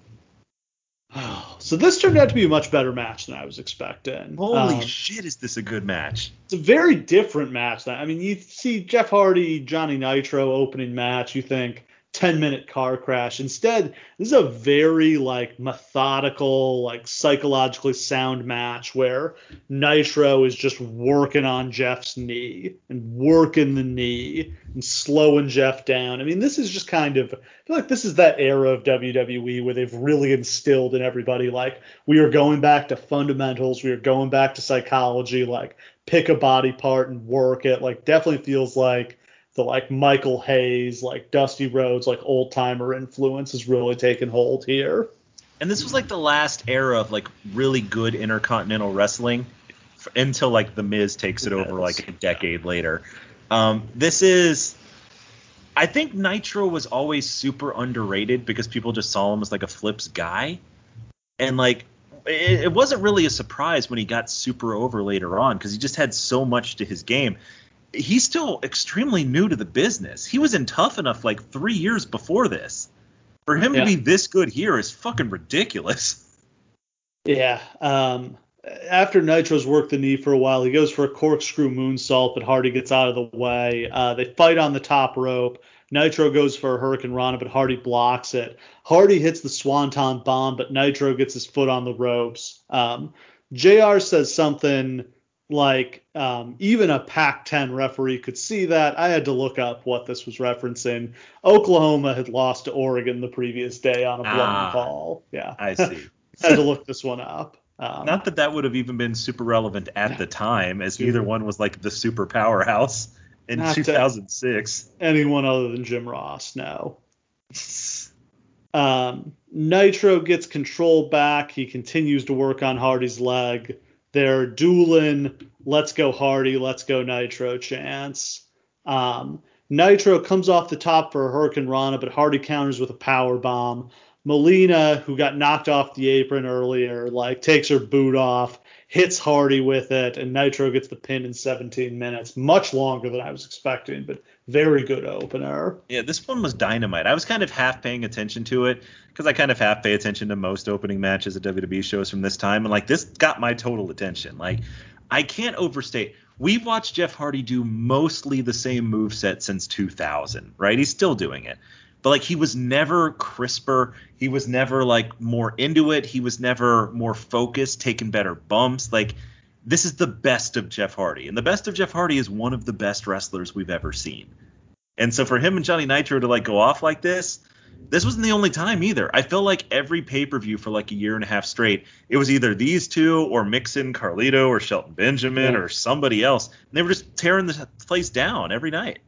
So this turned out to be a much better match than I was expecting. Holy Um, shit, is this a good match? it's a very different match. Than, I mean, you see Jeff Hardy, Johnny Nitro opening match, you think 10 minute car crash. Instead, this is a very like methodical, like psychologically sound match where Nitro is just working on Jeff's knee and working the knee and slowing Jeff down. I mean, this is just kind of I feel like this is that era of WWE where they've really instilled in everybody like we are going back to fundamentals, we are going back to psychology, like pick a body part and work it. Like definitely feels like the like Michael Hayes, like Dusty Rhodes, like old timer influence has really taken hold here. And this was like the last era of like really good intercontinental wrestling until like the Miz takes it over like a decade later. Um, this is, I think Nitro was always super underrated because people just saw him as like a flips guy, and like it, it wasn't really a surprise when he got super over later on because he just had so much to his game. He's still extremely new to the business. He was in Tough Enough like three years before this. For him Yeah. to be this good here is fucking ridiculous. Yeah. Um, after Nitro's worked the knee for a while, he goes for a corkscrew moonsault, but Hardy gets out of the way. Uh, they fight on the top rope. Nitro goes for a Hurricane Rana, but Hardy blocks it. Hardy hits the Swanton bomb, but Nitro gets his foot on the ropes. Um, JR says something like um, even a Pac 10 referee could see that. I had to look up what this was referencing. Oklahoma had lost to Oregon the previous day on a blown Ah, call. Yeah. I see. had to look this one up. Um, Not that that would have even been super relevant at the time, as Dude. either one was like the super powerhouse in Not 2006. anyone other than Jim Ross, no. Um, Nitro gets control back. He continues to work on Hardy's leg. They're dueling, let's go Hardy, let's go Nitro chance. Um, Nitro comes off the top for a Hurricane Rana, but Hardy counters with a power bomb. Melina, who got knocked off the apron earlier, like takes her boot off, hits Hardy with it, and Nitro gets the pin in 17 minutes. Much longer than I was expecting, but very good opener. Yeah, this one was dynamite. I was kind of half paying attention to it because I kind of half pay attention to most opening matches at WWE shows from this time, and like this got my total attention. Like I can't overstate. We've watched Jeff Hardy do mostly the same moveset since 2000, right? He's still doing it. But like he was never crisper. He was never like more into it. He was never more focused, taking better bumps. Like this is the best of Jeff Hardy. And the best of Jeff Hardy is one of the best wrestlers we've ever seen. And so for him and Johnny Nitro to like go off like this, this wasn't the only time either. I feel like every pay-per-view for like a year and a half straight, it was either these two or Mixon, Carlito, or Shelton Benjamin Yeah. or somebody else. And they were just tearing the place down every night.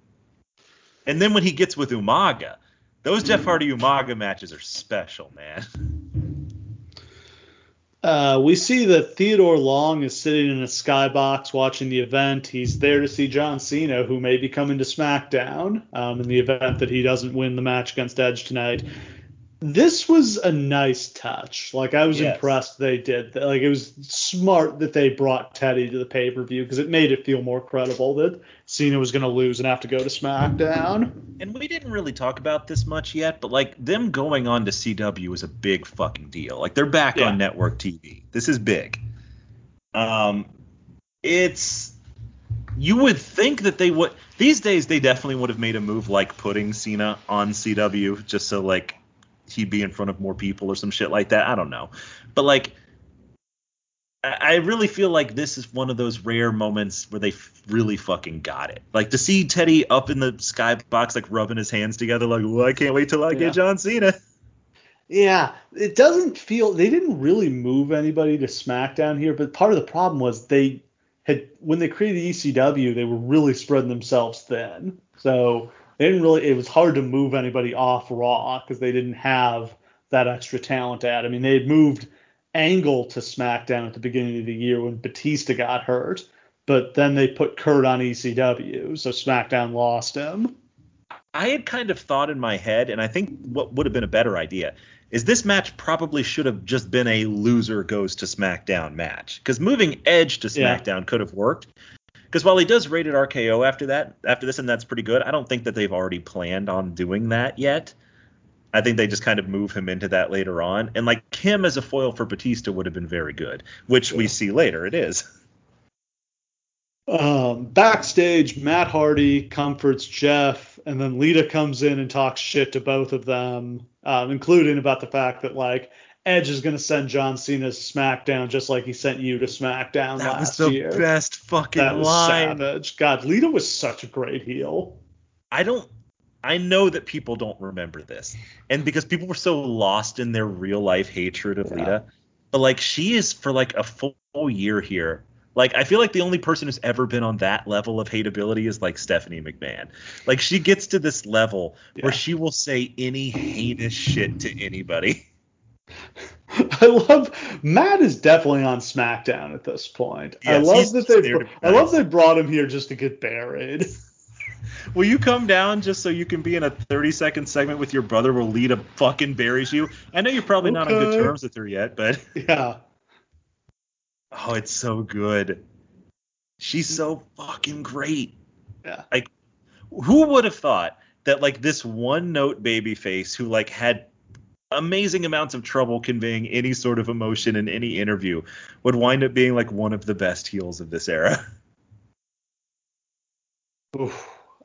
And then when he gets with Umaga, those Jeff Hardy Umaga matches are special, man. Uh, we see that Theodore Long is sitting in a skybox watching the event. He's there to see John Cena, who may be coming to SmackDown um, in the event that he doesn't win the match against Edge tonight. This was a nice touch. Like I was Yes. impressed they did. that. Like it was smart that they brought Teddy to the pay per view because it made it feel more credible that Cena was going to lose and have to go to SmackDown. And we didn't really talk about this much yet, but like them going on to CW is a big fucking deal. Like they're back Yeah. on network TV. This is big. Um, it's you would think that they would these days they definitely would have made a move like putting Cena on CW just so like he'd be in front of more people or some shit like that. I don't know, but like. I really feel like this is one of those rare moments where they f- really fucking got it. Like to see Teddy up in the skybox, like rubbing his hands together, like, well, I can't wait till I Yeah. get John Cena. Yeah, it doesn't feel they didn't really move anybody to SmackDown here, but part of the problem was they had when they created ECW, they were really spreading themselves thin. So they didn't really it was hard to move anybody off Raw because they didn't have that extra talent add. I mean, they had moved Angle to SmackDown at the beginning of the year when Batista got hurt, but then they put Kurt on ECW, so SmackDown lost him. I had kind of thought in my head, and I think what would have been a better idea is this match probably should have just been a loser goes to SmackDown match. Because moving Edge to Yeah. SmackDown could have worked. Because while he does rated RKO after that, after this, and that's pretty good, I don't think that they've already planned on doing that yet. I think they just kind of move him into that later on. And like him as a foil for Batista would have been very good, which we see later. It is. Um, backstage, Matt Hardy comforts Jeff, and then Lita comes in and talks shit to both of them, um, including about the fact that like Edge is going to send John Cena to SmackDown just like he sent you to SmackDown That was the year. best fucking that was line. savage. God, Lita was such a great heel. I don't I know that people don't remember this. And because people were so lost in their real life hatred of Yeah. Lita. But like she is for like a full year here. Like I feel like the only person who's ever been on that level of hateability is like Stephanie McMahon. Like she gets to this level where she will say any heinous shit to anybody. I love Matt is definitely on SmackDown at this point. I love that they there to be I love they brought him here just to get buried. Will you come down just so you can be in a 30 second segment with your brother where Lita fucking buries you? I know you're probably not on good terms with her yet, but yeah. Oh, it's so good. She's so fucking great. Yeah. Like, who would have thought that like this one note baby face who like had amazing amounts of trouble conveying any sort of emotion in any interview would wind up being like one of the best heels of this era.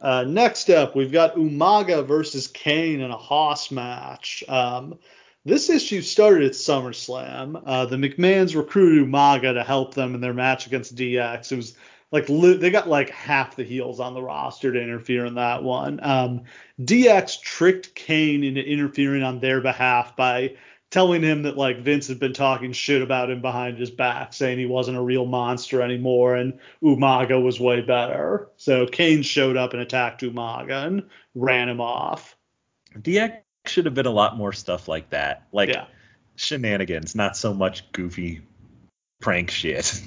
Uh, next up, we've got Umaga versus Kane in a Hoss match. Um, this issue started at SummerSlam. Uh, the McMahons recruited Umaga to help them in their match against DX. It was like li- they got like half the heels on the roster to interfere in that one. Um, DX tricked Kane into interfering on their behalf by telling him that like Vince had been talking shit about him behind his back, saying he wasn't a real monster anymore and Umaga was way better. So Kane showed up and attacked Umaga and ran him off. DX should have been a lot more stuff like that. Like Yeah. shenanigans, not so much goofy prank shit.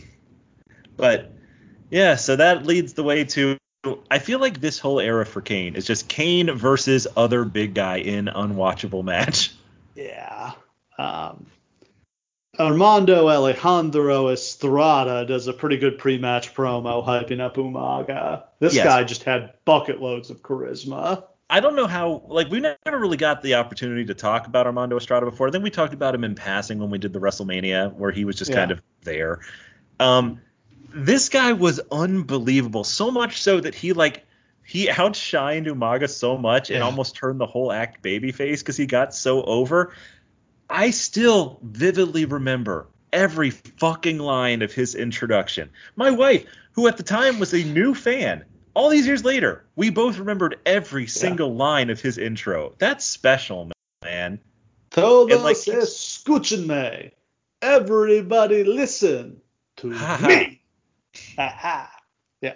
but yeah, so that leads the way to I feel like this whole era for Kane is just Kane versus other big guy in unwatchable match. Yeah. Um, Armando Alejandro Estrada does a pretty good pre-match promo hyping up Umaga. This Yes. guy just had bucket loads of charisma. I don't know how like we never really got the opportunity to talk about Armando Estrada before. I think we talked about him in passing when we did the WrestleMania where he was just kind of there. Um this guy was unbelievable. So much so that he like he outshined Umaga so much and Yeah. almost turned the whole act babyface because he got so over. I still vividly remember every fucking line of his introduction. My wife, who at the time was a new fan, all these years later, we both remembered every single line of his intro. That's special, man. Todos And, like, escúchenme. Everybody listen to me. Ha ha. Yeah.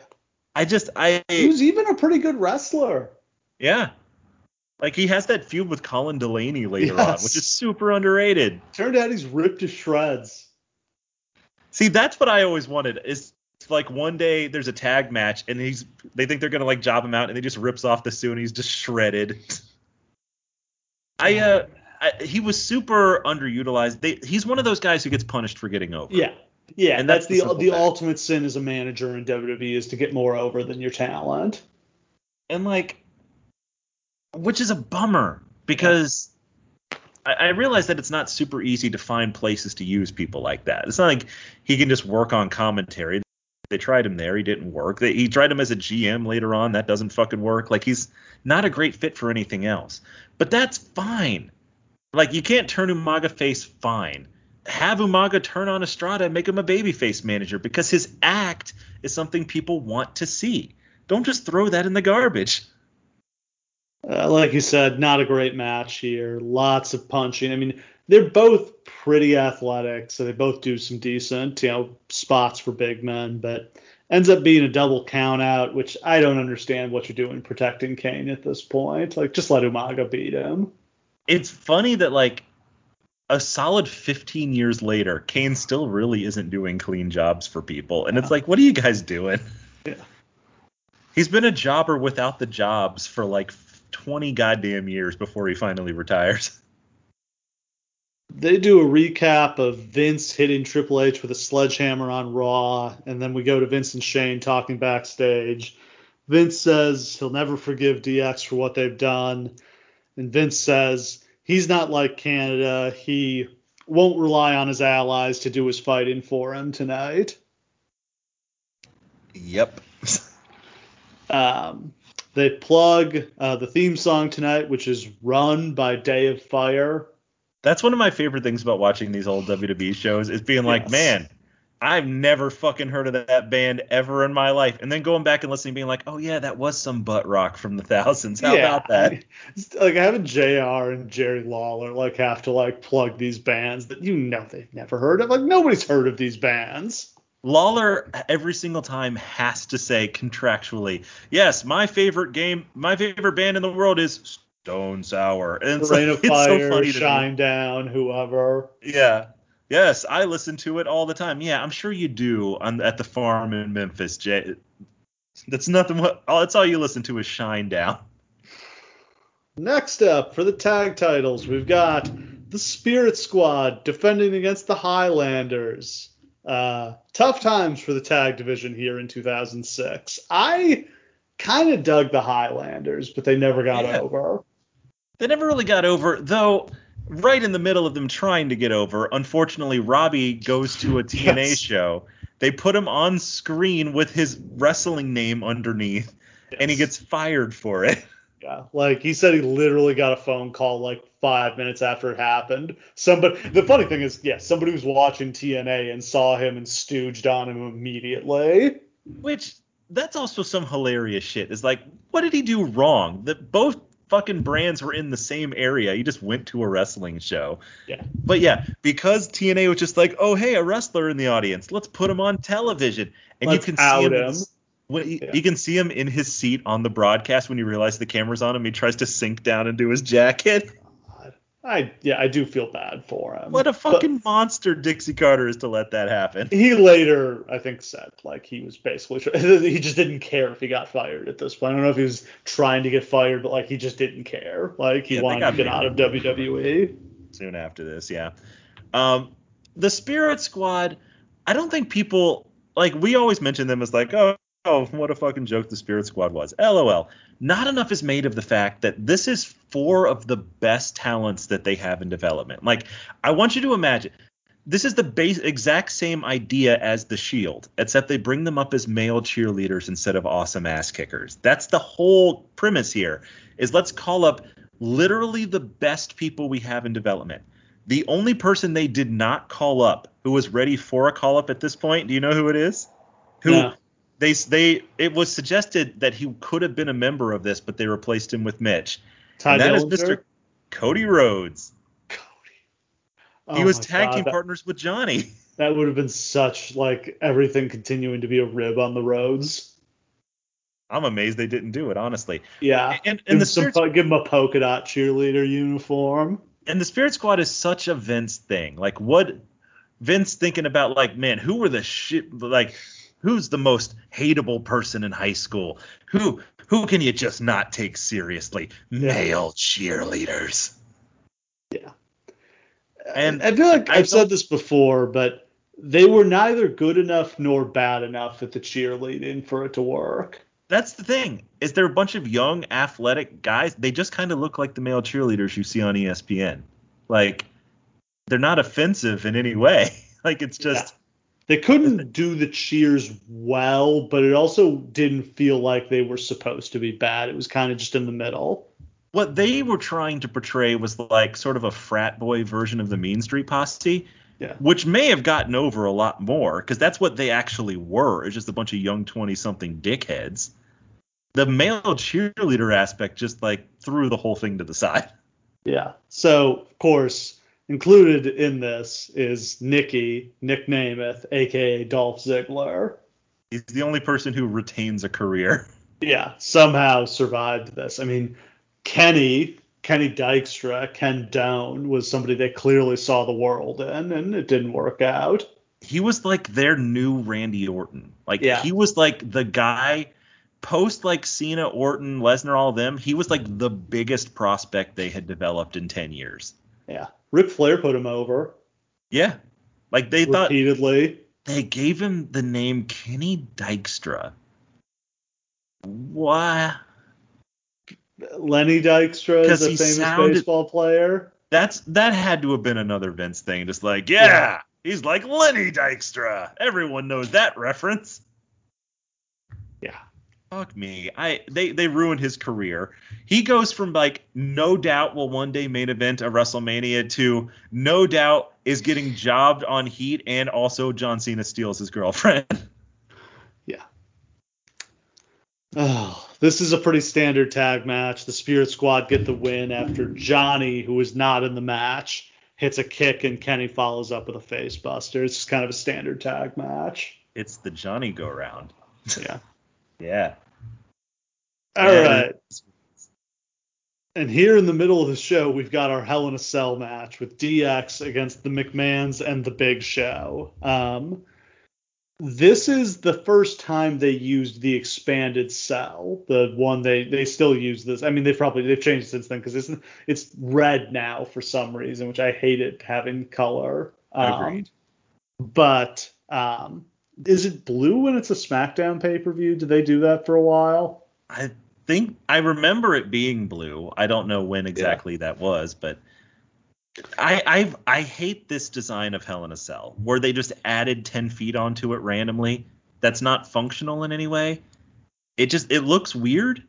I just I He was even a pretty good wrestler. yeah. Like he has that feud with Colin Delaney later on, which is super underrated. Turned out he's ripped to shreds. See, that's what I always wanted. Is like one day there's a tag match and he's they think they're gonna like job him out and he just rips off the suit and he's just shredded. I uh I, he was super underutilized. They, he's one of those guys who gets punished for getting over. Yeah. Yeah, And that's, that's the the the ultimate sin as a manager in WWE is to get more over than your talent. and like which is a bummer because I, I realize that it's not super easy to find places to use people like that. It's not like he can just work on commentary. They tried him there, he didn't work. They, he tried him as a GM later on, that doesn't fucking work. Like he's not a great fit for anything else. But that's fine. Like you can't turn Umaga face fine. Have Umaga turn on Estrada and make him a babyface manager because his act is something people want to see. Don't just throw that in the garbage. Uh, like you said, not a great match here. Lots of punching. I mean, they're both pretty athletic, so they both do some decent, you know, spots for big men, but ends up being a double count out, which I don't understand what you're doing protecting Kane at this point. Like, just let Umaga beat him. It's funny that like a solid 15 years later, Kane still really isn't doing clean jobs for people. And it's like, what are you guys doing? Yeah. He's been a jobber without the jobs for like 20 goddamn years before he finally retires. They do a recap of Vince hitting Triple H with a sledgehammer on Raw, and then we go to Vince and Shane talking backstage. Vince says he'll never forgive DX for what they've done, and Vince says he's not like Canada. He won't rely on his allies to do his fighting for him tonight. Yep. Um, they plug uh, the theme song tonight, which is "Run" by Day of Fire. That's one of my favorite things about watching these old WWE shows is being like, Yes. man, I've never fucking heard of that band ever in my life. And then going back and listening, being like, oh yeah, that was some butt rock from the thousands. How about that? Like having JR and Jerry Lawler like have to like plug these bands that you know they've never heard of. Like nobody's heard of these bands. Lawler every single time has to say contractually, yes, my favorite game, my favorite band in the world is Stone Sour. And it's, Rain like, of Fire, so. Shinedown, whoever. Yeah. Yes, I listen to it all the time. Yeah, I'm sure you do on at the farm in Memphis, Jay. That's nothing. What all that's all you listen to is Shinedown. Next up for the tag titles, we've got the Spirit Squad defending against the Highlanders. Uh, tough times for the tag division here in 2006. I kind of dug the Highlanders, but they never got Yeah. over. They never really got over though. Right in the middle of them trying to get over, unfortunately, Robbie goes to a TNA Yes. show. They put him on screen with his wrestling name underneath, and he gets fired for it. Yeah, like he said, he literally got a phone call like five minutes after it happened. Somebody, the funny thing is, yeah, somebody was watching TNA and saw him and stooged on him immediately. Which that's also some hilarious shit. Is like, what did he do wrong? That both fucking brands were in the same area. He just went to a wrestling show. Yeah. But yeah, because TNA was just like, oh hey, a wrestler in the audience, let's put him on television, and Let's you can see him. him. When you, Yeah. you can see him in his seat on the broadcast when you realize the camera's on him. He tries to sink down into his jacket. I yeah, I do feel bad for him. What a But fucking monster Dixie Carter is to let that happen. he later, I think, said like he was basically he just didn't care if he got fired at this point. I don't know if he was trying to get fired, but like he just didn't care. Like he Yeah, wanted to get out of. WWE. soon after this, yeah. Um, the Spirit Squad, I don't think people like we always mention them as like, oh, oh, what a fucking joke the Spirit Squad was. LOL. Not enough is made of the fact that this is four of the best talents that they have in development. Like, I want you to imagine this is the base exact same idea as the Shield, except they bring them up as male cheerleaders instead of awesome ass kickers. That's the whole premise here. Is let's call up literally the best people we have in development. The only person they did not call up who was ready for a call up at this point, do you know who it is? Who No. They they it was suggested that he could have been a member of this, but they replaced him with Mitch. And that is? Mr. Cody Rhodes. Oh he was tag God, team that- partners with Johnny. That would have been such like everything continuing to be a rib on the Rhodes. I'm amazed they didn't do it, honestly. Yeah. And and the some, Spirit give him a polka dot cheerleader uniform. and the Spirit Squad is such a Vince thing. Like what Vince thinking about like, man, who were the shit like who's the most hateable person in high school? Who who can you just not take seriously? Male cheerleaders. Yeah. And I feel like I I've said this before, but they were neither good enough nor bad enough at the cheerleading for it to work. That's the thing. Is there a bunch of young athletic guys? They just kind of look like the male cheerleaders you see on ESPN. Like they're not offensive in any way. Like it's just They couldn't do the cheers well, but it also didn't feel like they were supposed to be bad. It was kind of just in the middle. what they were trying to portray was like sort of a frat boy version of the Mean Street Posse, Yeah. which may have gotten over a lot more because that's what they actually were. It's just a bunch of young twenty something dickheads. The male cheerleader aspect just like threw the whole thing to the side. Yeah. So, of course, included in this is Nikki, Nick Nemeth, aka Dolph Ziggler. He's the only person who retains a career. Yeah, somehow survived this. I mean, Kenny, Kenny Dykstra, Ken Doane was somebody they clearly saw the world in, and it didn't work out. he was like their new Randy Orton. Like Yeah. he was like the guy post like Cena, Orton, Lesnar, all of them. He was like the biggest prospect they had developed in ten years. Yeah. Ric Flair put him over Yeah, like they thought repeatedly. they gave him the name Kenny Dykstra. Why? Lenny Dykstra is a famous sounded- baseball player. That's that had to have been another Vince thing. Just like yeah, Yeah. he's like Lenny Dykstra. Everyone knows that reference. Fuck me. I they they ruined his career. He goes from like no doubt will one day main event a WrestleMania to no doubt is getting jobbed on Heat and also John Cena steals his girlfriend. Yeah. Oh, this is a pretty standard tag match. The Spirit Squad get the win after Johnny, who was not in the match, hits a kick and Kenny follows up with a face buster. It's just kind of a standard tag match. It's the Johnny go round. Yeah. Yeah. All Yeah. right. And here in the middle of the show, we've got our Hell in a Cell match with DX against the McMahons and the Big Show. Um, this is the first time they used the expanded cell, the one they they still use this. I mean, they probably they've changed since then because it's it's red now for some reason, which I hated having color. Um, Agreed. But um, is it blue when it's a SmackDown pay per view? Did they do that for a while? I think I remember it being blue. I don't know when exactly that was, but I I've, I hate this design of Hell in a Cell where they just added 10 feet onto it randomly. That's not functional in any way. It just it looks weird.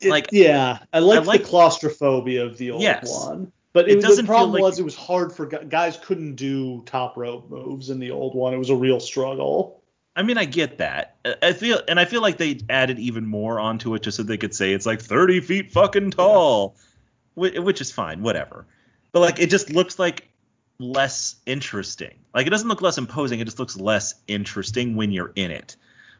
It, Like- yeah, I like, I like- the claustrophobia of the old Yes. one. But It it, doesn't the problem like- was it was hard for guys couldn't do top rope moves in the old one. It was a real struggle. I mean, I get that. I- feel and I feel like they added even more onto it just so they could say it's like 30 feet fucking tall, Whi- which is fine, whatever. But like it just looks like less interesting. Like it doesn't look less imposing. It just looks less interesting when you're in it.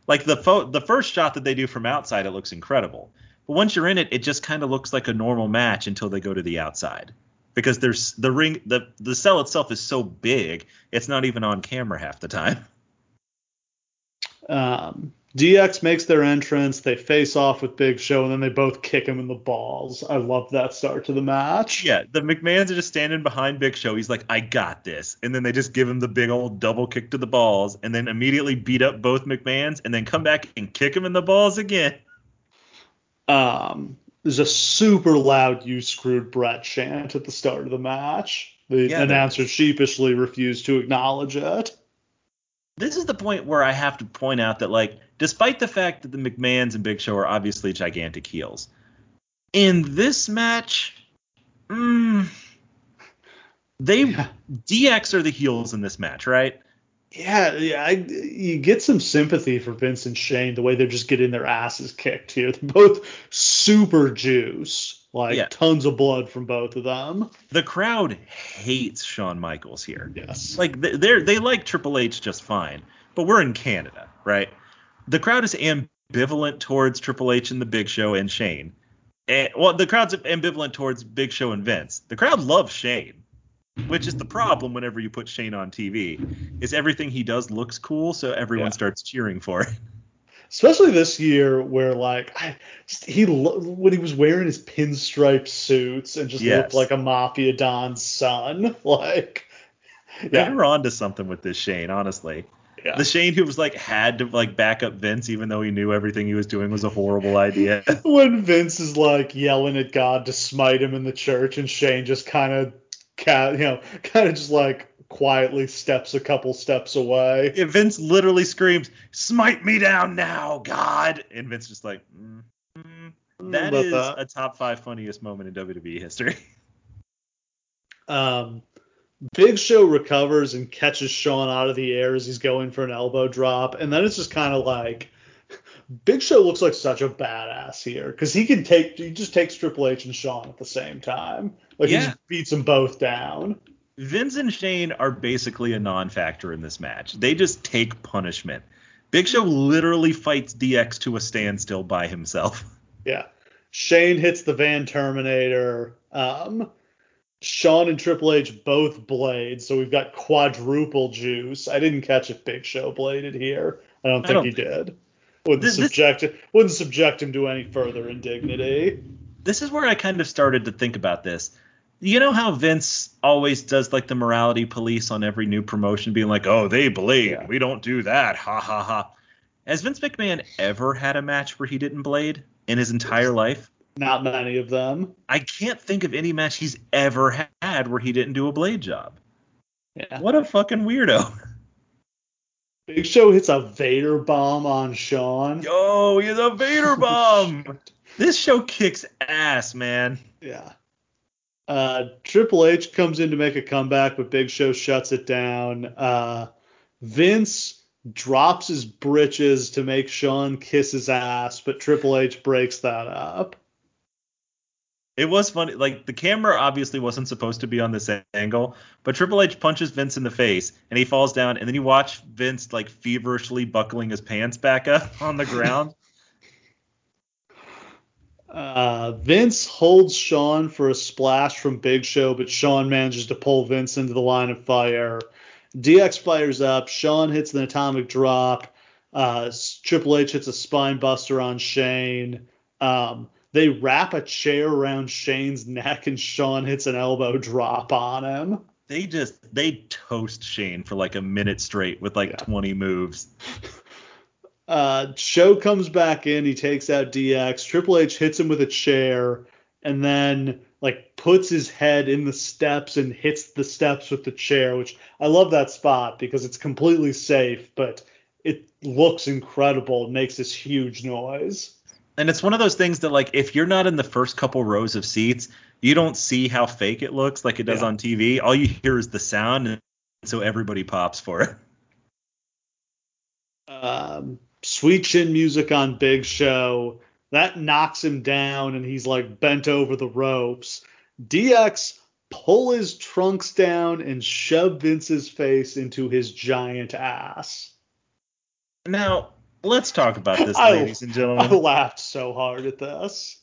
Like the fo- the first shot that they do from outside, it looks incredible. But once you're in it, it just kind of looks like a normal match until they go to the outside. Because there's the ring, the the cell itself is so big, it's not even on camera half the time. Um, DX makes their entrance. They face off with Big Show, and then they both kick him in the balls. I love that start to the match. Yeah, the McMahons are just standing behind Big Show. He's like, I got this. And then they just give him the big old double kick to the balls and then immediately beat up both McMahons and then come back and kick him in the balls again. Um, there's a super loud "You screwed Brett" chant at the start of the match. The Yeah, announcer sheepishly refused to acknowledge it. This is the point where I have to point out that, like, despite the fact that the McMahons and Big Show are obviously gigantic heels, in this match, mm, they Yeah. DX are the heels in this match, right? Yeah, yeah, I, you get some sympathy for Vince and Shane the way they're just getting their asses kicked here. They're both super juice, like Yeah. tons of blood from both of them. The crowd hates Shawn Michaels here. Yes. like they- they're they like Triple H just fine, but we're in Canada, right? The crowd is ambivalent towards Triple H and the Big Show and Shane. And, well, the crowd's ambivalent towards Big Show and Vince. The crowd loves Shane, which is the problem whenever you put Shane on TV. Is everything he does looks cool, so everyone Yeah. starts cheering for it. Especially this year where like I, just, he when he was wearing his pinstripe suits and just Yes. looked like a mafia don's son. Like They yeah, were on to something with this Shane, honestly. yeah. The Shane who was like had to like back up Vince even though he knew everything he was doing was a horrible idea. when Vince is like yelling at God to smite him in the church, and Shane just kind of, cat you know, kind of just like quietly steps a couple steps away. Yeah, Vince literally screams, "Smite me down now, God!" And Vince just like, mm, mm. that About is that. a top five funniest moment in WWE history. Um, Big Show recovers and catches Shawn out of the air as he's going for an elbow drop, and then it's just kind of like. Big Show looks like such a badass here because he can take he just takes Triple H and Shawn at the same time. Like he just beats them both down. Vince and Shane are basically a non-factor in this match. They just take punishment. Big Show literally fights DX to a standstill by himself. Yeah. Shane hits the Van Terminator. Um, Shawn and Triple H both blade, so we've got quadruple juice. I didn't catch if Big Show bladed here. I don't I think don't he did. Wouldn't This- this- subject wouldn't subject him to any further indignity. This is where I kind of started to think about this. You know how Vince always does like the morality police on every new promotion, being like, "Oh, they blade. Yeah. We don't do that." Ha ha ha. Has Vince McMahon ever had a match where he didn't blade in his entire life? Not many of them. I can't think of any match he's ever had where he didn't do a blade job. Yeah. What a fucking weirdo. Big Show hits a Vader bomb on Shawn. Yo, he's a Vader bomb. this show kicks ass, man. Yeah. Uh, Triple H comes in to make a comeback, but Big Show shuts it down. Uh, Vince drops his britches to make Shawn kiss his ass, but Triple H breaks that up. It was funny. Like the camera obviously wasn't supposed to be on this angle, but Triple H punches Vince in the face and he falls down, and then you watch Vince like feverishly buckling his pants back up on the ground. Uh, Vince holds Shawn for a splash from Big Show, but Shawn manages to pull Vince into the line of fire. DX fires up. Shawn hits an atomic drop. Uh, Triple H hits a spine buster on Shane. Um, they wrap a chair around Shane's neck, and Shawn hits an elbow drop on him. they just they toast Shane for like a minute straight with like Yeah. 20 moves. Uh, Show comes back in. He takes out DX. Triple H hits him with a chair. and then like puts his head in the steps and hits the steps with the chair, which I love that spot because it's completely safe, but it looks incredible. It makes this huge noise. And it's one of those things that like if you're not in the first couple rows of seats, you don't see how fake it looks like it does Yeah. on TV. All you hear is the sound and so everybody pops for it. um, sweet chin music on Big Show. That knocks him down and he's like bent over the ropes. DX pull his trunks down and shove Vince's face into his giant ass. Now, let's talk about this, I- ladies and gentlemen. I laughed so hard at this.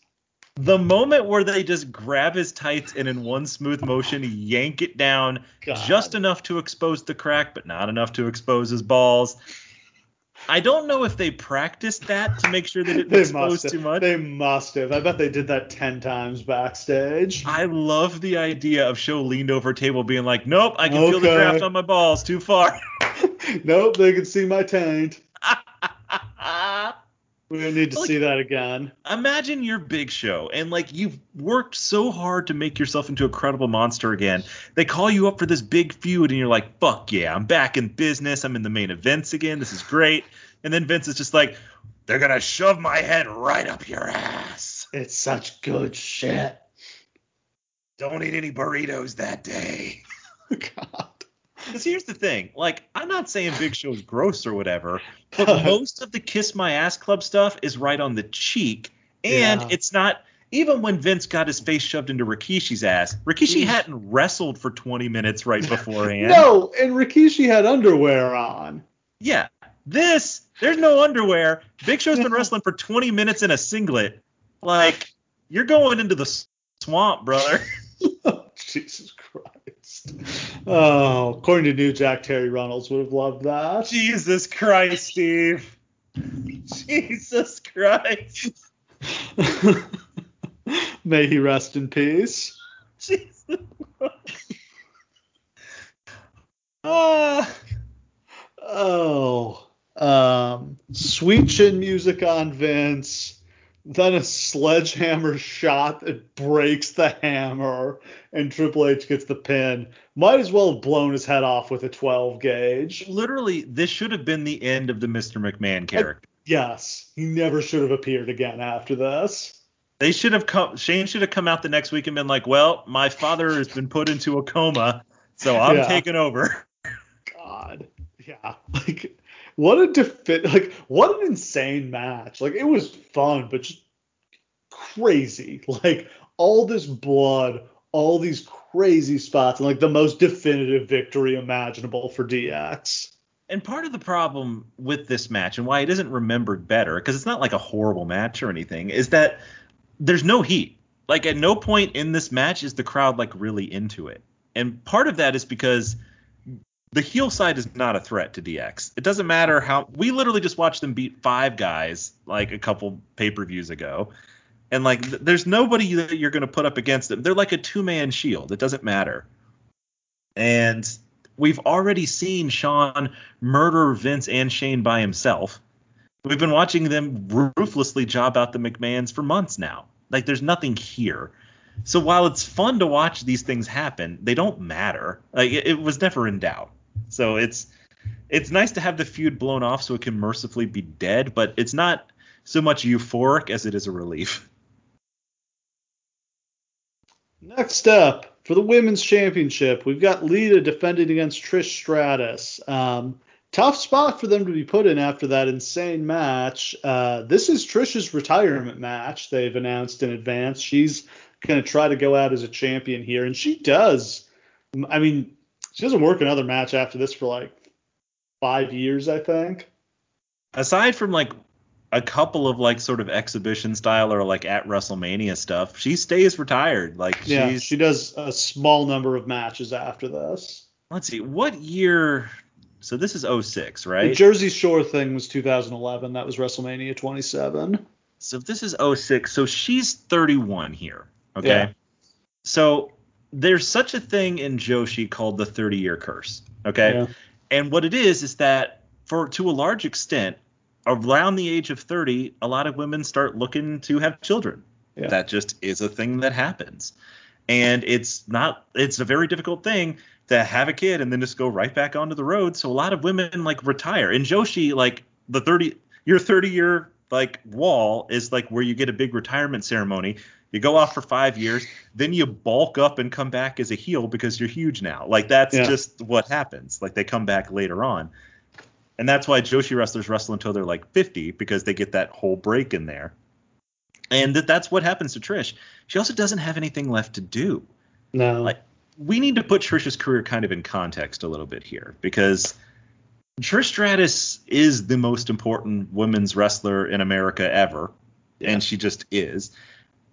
The moment where they just grab his tights and in one smooth motion yank it down God. just enough to expose the crack, but not enough to expose his balls. I don't know if they practiced that to make sure they didn't They expose too much. They must have. I bet they did that ten times backstage. I love the idea of Show leaned over table being like, nope, I can feel the draft on my balls too far. nope, they can see my taint. We're gonna need to Like- see that again. Imagine your big show and like you've worked so hard to make yourself into a credible monster again. They call you up for this big feud and you're like, fuck yeah, I'm back in business. I'm in the main events again. This is great. And then Vince is just like, they're going to shove my head right up your ass. It's such good shit. Don't eat any burritos that day. God. Because here's the thing, like I'm not saying Big Show's gross or whatever, but most of the Kiss My Ass Club stuff is right on the cheek, and Yeah. it's not. Even when Vince got his face shoved into Rikishi's ass, Rikishi hadn't wrestled for 20 minutes right beforehand. No, and Rikishi had underwear on. Yeah, this there's no underwear. Big Show's been wrestling for 20 minutes in a singlet. Like you're going into the swamp, brother. Oh, Jesus Christ. Oh, according to New Jack, Terry Reynolds would have loved that. Jesus Christ, Steve. Jesus Christ. May he rest in peace. Jesus. Ah. Oh, um, sweet chin music on Vince, then a sledgehammer shot that breaks the hammer, and Triple H gets the pin. Might as well have blown his head off with a 12 gauge. literally, this should have been the end of the Mr. McMahon character. Yes, he never should have appeared again after this. They should have come. Shane should have come out the next week and been like, "Well, my father has been put into a coma, so I'm Yeah. taking over." God, yeah, like what a defi- like what an insane match. Like it was fun, but just crazy. Like all this blood, all these crazy spots, and like the most definitive victory imaginable for DX. And part of the problem with this match and why it isn't remembered better, because it's not like a horrible match or anything, is that there's no heat. Like at no point in this match is the crowd like really into it. And part of that is because the heel side is not a threat to DX. It doesn't matter how we literally just watched them beat five guys like a couple pay-per-views ago. And like th- there's nobody that you're going to put up against them. They're like a two-man shield. It doesn't matter. And we've already seen Shawn murder Vince and Shane by himself. We've been watching them ruthlessly job out the McMahons for months now. Like there's nothing here. So while it's fun to watch these things happen, they don't matter. Like it, it was never in doubt. So it's it's nice to have the feud blown off so it can mercifully be dead, but it's not so much euphoric as it is a relief. Next up, for the women's championship, we've got Lita defending against Trish Stratus. Um, tough spot for them to be put in after that insane match. Uh, this is Trish's retirement match. They've announced in advance. She's going to try to go out as a champion here, and she does. I mean, she doesn't work another match after this for like five years, I think. Aside from like a couple of like sort of exhibition style or like at WrestleMania stuff, she stays retired. Like Yeah, she's she does a small number of matches after this. let's see, what year so this is 06, The right? Jersey Shore thing was 2011. That was WrestleMania 27. So this is 06. So she's 31 here. Okay. Yeah. So there's such a thing in Joshi called the 30 year curse. Okay. Yeah. And what it is is that for to a large extent, around the age of 30, a lot of women start looking to have children. Yeah. That just is a thing that happens. And it's not it's a very difficult thing to have a kid and then just go right back onto the road. So a lot of women like retire. And Joshi, like the 30 your 30 year like wall is like where you get a big retirement ceremony. You go off for five years, then you bulk up and come back as a heel because you're huge now. Like that's yeah. just what happens. Like they come back later on. And that's why Joshi wrestlers wrestle until they're like 50 because they get that whole break in there. And that that's what happens to Trish. She also doesn't have anything left to do. No. Like we need to put Trish's career kind of in context a little bit here because Trish Stratus is the most important women's wrestler in America ever, yeah. and she just is.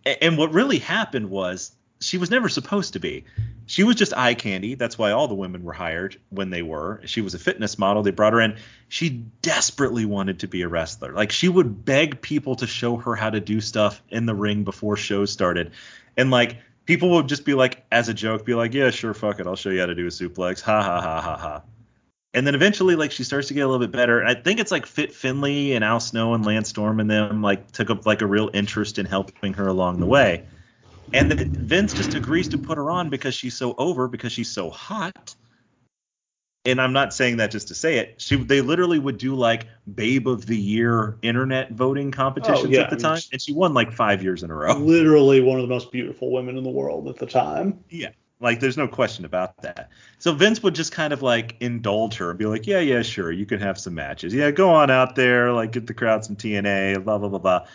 And what really happened was she was never supposed to be. She was just eye candy. That's why all the women were hired when they were. She was a fitness model. They brought her in. She desperately wanted to be a wrestler. Like she would beg people to show her how to do stuff in the ring before shows started. And like people would just be like, as a joke, be like, yeah, sure, fuck it. I'll show you how to do a suplex. Ha ha ha ha ha. And then eventually, like she starts to get a little bit better. I think it's like Fit Finlay and Al Snow and Lance Storm and them like took up like a real interest in helping her along the way. And then Vince just agrees to put her on because she's so over, because she's so hot. And I'm not saying that just to say it. She they literally would do like Babe of the Year internet voting competitions oh, yeah. at the time, and she won like five years in a row. Literally one of the most beautiful women in the world at the time. Yeah. Like there's no question about that. So Vince would just kind of like indulge her and be like, Yeah, yeah, sure, you can have some matches. Yeah, go on out there, like get the crowd some TNA, blah blah blah blah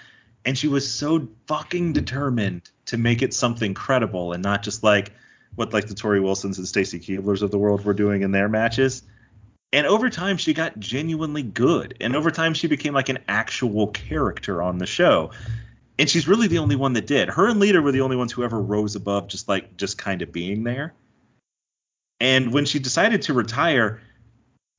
and she was so fucking determined to make it something credible and not just like what like the Torrie Wilsons and Stacy Keibler's of the world were doing in their matches. And over time, she got genuinely good. And over time, she became like an actual character on the show. And she's really the only one that did. Her and Lita were the only ones who ever rose above just like just kind of being there. And when she decided to retire,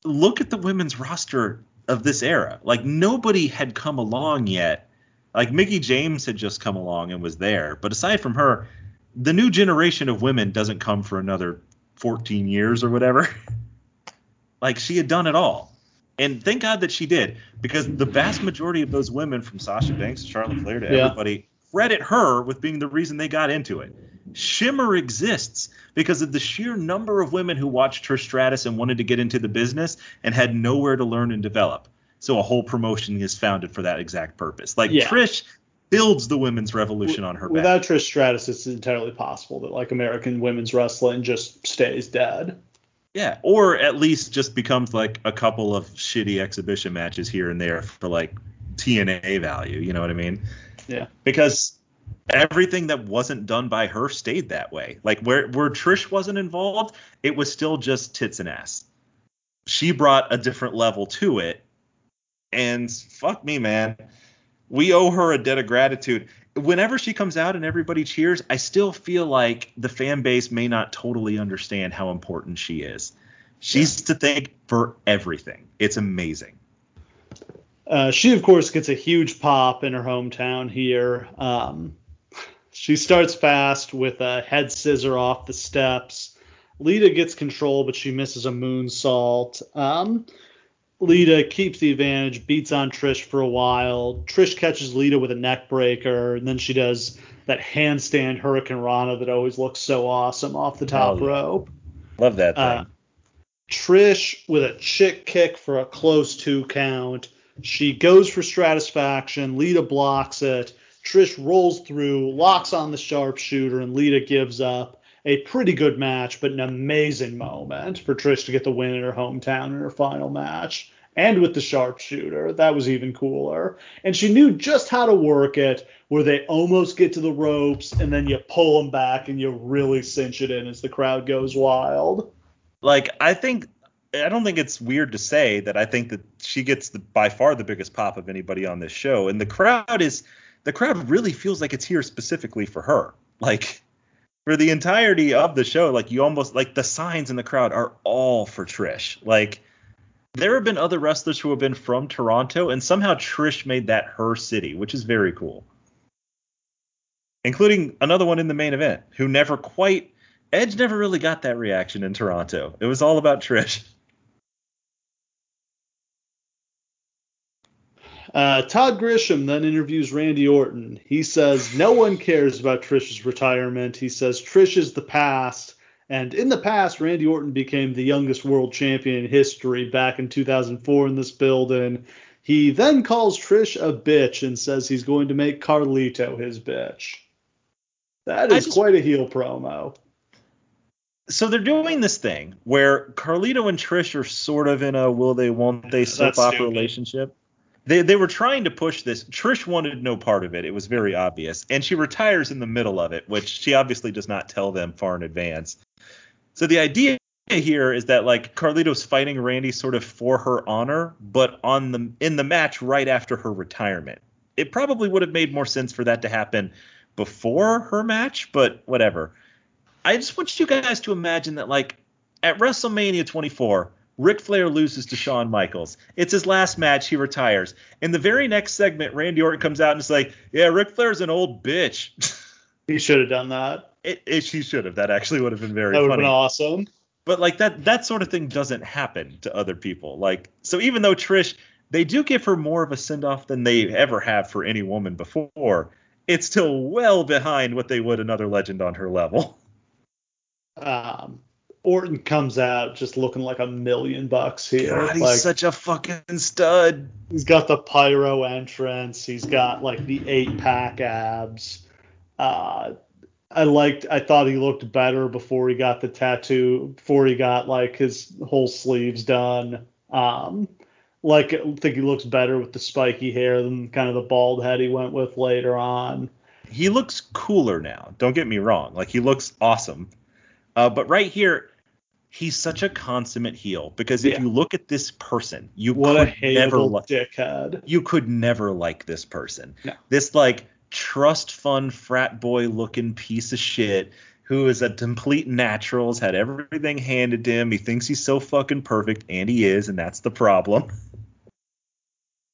look at the women's roster of this era. Like nobody had come along yet like Mickie James had just come along and was there, but aside from her, the new generation of women doesn't come for another 14 years or whatever. like she had done it all. And thank God that she did, because the vast majority of those women, from Sasha Banks to Charlotte Flair to yeah. everybody, credit her with being the reason they got into it. Shimmer exists because of the sheer number of women who watched Trish Stratus and wanted to get into the business and had nowhere to learn and develop. So a whole promotion is founded for that exact purpose. Like yeah. Trish builds the women's revolution on her back. Without back. Trish Stratus, it's entirely possible that like American women's wrestling just stays dead. Yeah, or at least just becomes like a couple of shitty exhibition matches here and there for like TNA value. You know what I mean? Yeah. Because everything that wasn't done by her stayed that way. Like where where Trish wasn't involved, it was still just tits and ass. She brought a different level to it and fuck me, man. We owe her a debt of gratitude. Whenever she comes out and everybody cheers, I still feel like the fan base may not totally understand how important she is. She's yeah. to thank for everything. It's amazing. Uh, she, of course, gets a huge pop in her hometown here. Um, she starts fast with a head scissor off the steps. Lita gets control, but she misses a moonsault. Um, Lita keeps the advantage, beats on Trish for a while. Trish catches Lita with a neck breaker, and then she does that handstand hurricanrana that always looks so awesome off the top oh, rope. Love that thing. Uh, Trish with a chick kick for a close two count. She goes for Stratusfaction. Lita blocks it. Trish rolls through, locks on the sharpshooter, and Lita gives up. A pretty good match, but an amazing moment for Trish to get the win in her hometown in her final match and with the sharpshooter. That was even cooler. And she knew just how to work it, where they almost get to the ropes and then you pull them back and you really cinch it in as the crowd goes wild. Like I think I don't think it's weird to say that I think that she gets the, by far the biggest pop of anybody on this show, and the crowd is the crowd really feels like it's here specifically for her. Like for the entirety of the show, like you almost like the signs in the crowd are all for Trish. Like there have been other wrestlers who have been from Toronto, and somehow Trish made that her city, which is very cool. Including another one in the main event who never quite Edge never really got that reaction in Toronto. It was all about Trish. Uh, Todd Grisham then interviews Randy Orton. He says no one cares about Trish's retirement. He says Trish is the past. And in the past, Randy Orton became the youngest world champion in history back in 2004 in this building. He then calls Trish a bitch and says he's going to make Carlito his bitch. That is just, quite a heel promo. So they're doing this thing where Carlito and Trish are sort of in a will they won't they soap opera relationship. They they were trying to push this. Trish wanted no part of it. It was very obvious, and she retires in the middle of it, which she obviously does not tell them far in advance. So the idea here is that like Carlito's fighting Randy sort of for her honor, but on the in the match right after her retirement. It probably would have made more sense for that to happen before her match, but whatever. I just want you guys to imagine that like at WrestleMania 24, Ric Flair loses to Shawn Michaels. It's his last match. He retires. In the very next segment, Randy Orton comes out and is like, "Yeah, Ric Flair's an old bitch." he should have done that. It, it, she should have. That actually would have been very. That would have been awesome. But like that that sort of thing doesn't happen to other people. Like so, even though Trish, they do give her more of a send off than they ever have for any woman before. It's still well behind what they would another legend on her level. Um, Orton comes out just looking like a million bucks here. God, he's like, such a fucking stud. He's got the pyro entrance. He's got like the eight pack abs. Uh, I liked. I thought he looked better before he got the tattoo. Before he got like his whole sleeves done. Um, like I think he looks better with the spiky hair than kind of the bald head he went with later on. He looks cooler now. Don't get me wrong. Like he looks awesome. Uh, but right here, he's such a consummate heel because if yeah. you look at this person, you what could never like dickhead. You could never like this person. No. This like trust fund frat boy looking piece of shit who is a complete natural, has had everything handed to him. He thinks he's so fucking perfect, and he is, and that's the problem.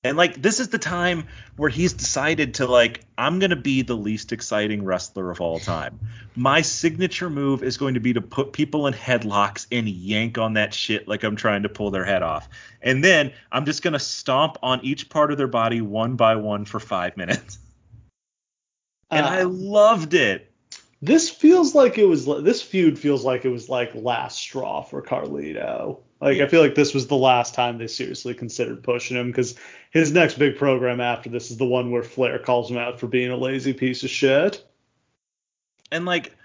And like this is the time where he's decided to like I'm going to be the least exciting wrestler of all time. My signature move is going to be to put people in headlocks and yank on that shit like I'm trying to pull their head off. And then I'm just going to stomp on each part of their body one by one for 5 minutes. And uh, I loved it. This feels like it was this feud feels like it was like last straw for Carlito. Like. I feel like this was the last time they seriously considered pushing him because his next big program after this is the one where Flair calls him out for being a lazy piece of shit. And like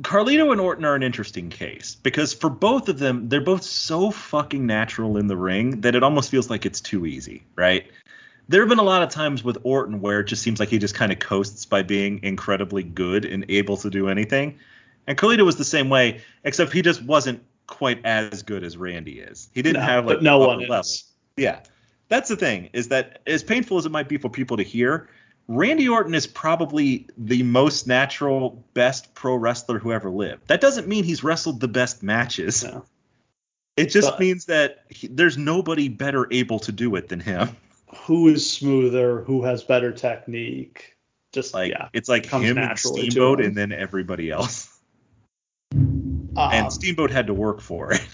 Carlito and Orton are an interesting case because for both of them, they're both so fucking natural in the ring that it almost feels like it's too easy, right? There have been a lot of times with Orton where it just seems like he just kind of coasts by being incredibly good and able to do anything. And Carlito was the same way, except he just wasn't quite as good as Randy is. He didn't no, have like no one level. Is. Yeah. That's the thing, is that as painful as it might be for people to hear, Randy Orton is probably the most natural, best pro wrestler who ever lived. That doesn't mean he's wrestled the best matches. No. It just but, means that he, there's nobody better able to do it than him. Who is smoother? Who has better technique? Just like yeah, it's like him and Steamboat, and then everybody else. Um, and Steamboat had to work for it.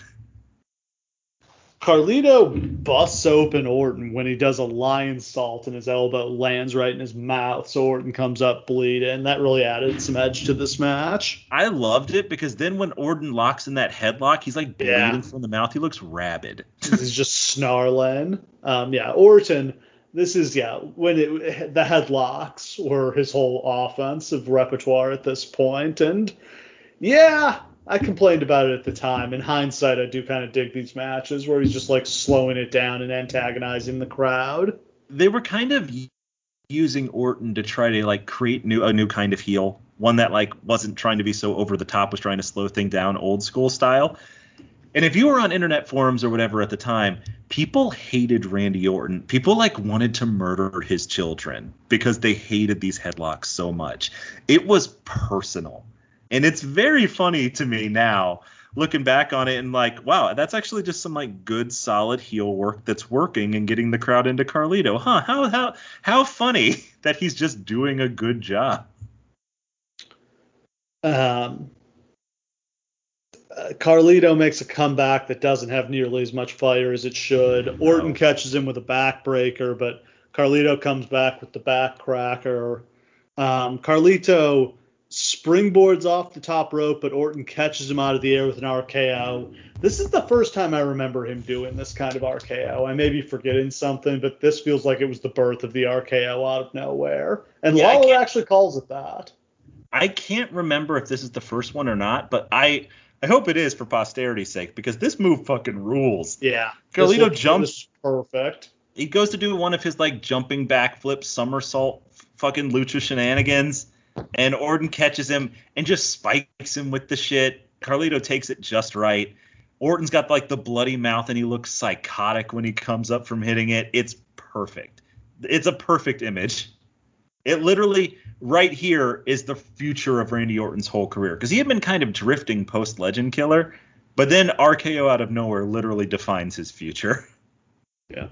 Carlito busts open Orton when he does a lionsault and his elbow lands right in his mouth, so Orton comes up bleeding. And That really added some edge to this match. I loved it because then when Orton locks in that headlock, he's like bleeding yeah. from the mouth. He looks rabid. he's just snarling. Um, yeah, Orton. This is yeah when it the headlocks were his whole offensive repertoire at this point, and yeah, I complained about it at the time. In hindsight, I do kind of dig these matches where he's just like slowing it down and antagonizing the crowd. They were kind of using Orton to try to like create new a new kind of heel, one that like wasn't trying to be so over the top, was trying to slow thing down, old school style. And if you were on internet forums or whatever at the time, people hated Randy Orton. People like wanted to murder his children because they hated these headlocks so much. It was personal and it's very funny to me now looking back on it and like, wow, that's actually just some like good solid heel work that's working and getting the crowd into Carlito. Huh? How how how funny that he's just doing a good job. Um uh, Carlito makes a comeback that doesn't have nearly as much fire as it should. Orton catches him with a backbreaker, but Carlito comes back with the back cracker. Um, Carlito springboards off the top rope, but Orton catches him out of the air with an RKO. This is the first time I remember him doing this kind of RKO. I may be forgetting something, but this feels like it was the birth of the RKO out of nowhere. And Yeah, Lawler actually calls it that. I can't remember if this is the first one or not, but I I hope it is for posterity's sake because this move fucking rules. Yeah. Carlito jumps- perfect. He goes to do one of his like jumping backflip somersault fucking lucha shenanigans, and Orton catches him and just spikes him with the shit. Carlito takes it just right. Orton's got like the bloody mouth and he looks psychotic when he comes up from hitting it. It's perfect. It's a perfect image. It literally right here is the future of Randy Orton's whole career because he had been kind of drifting post Legend Killer, but then RKO out of nowhere literally defines his future. Yeah.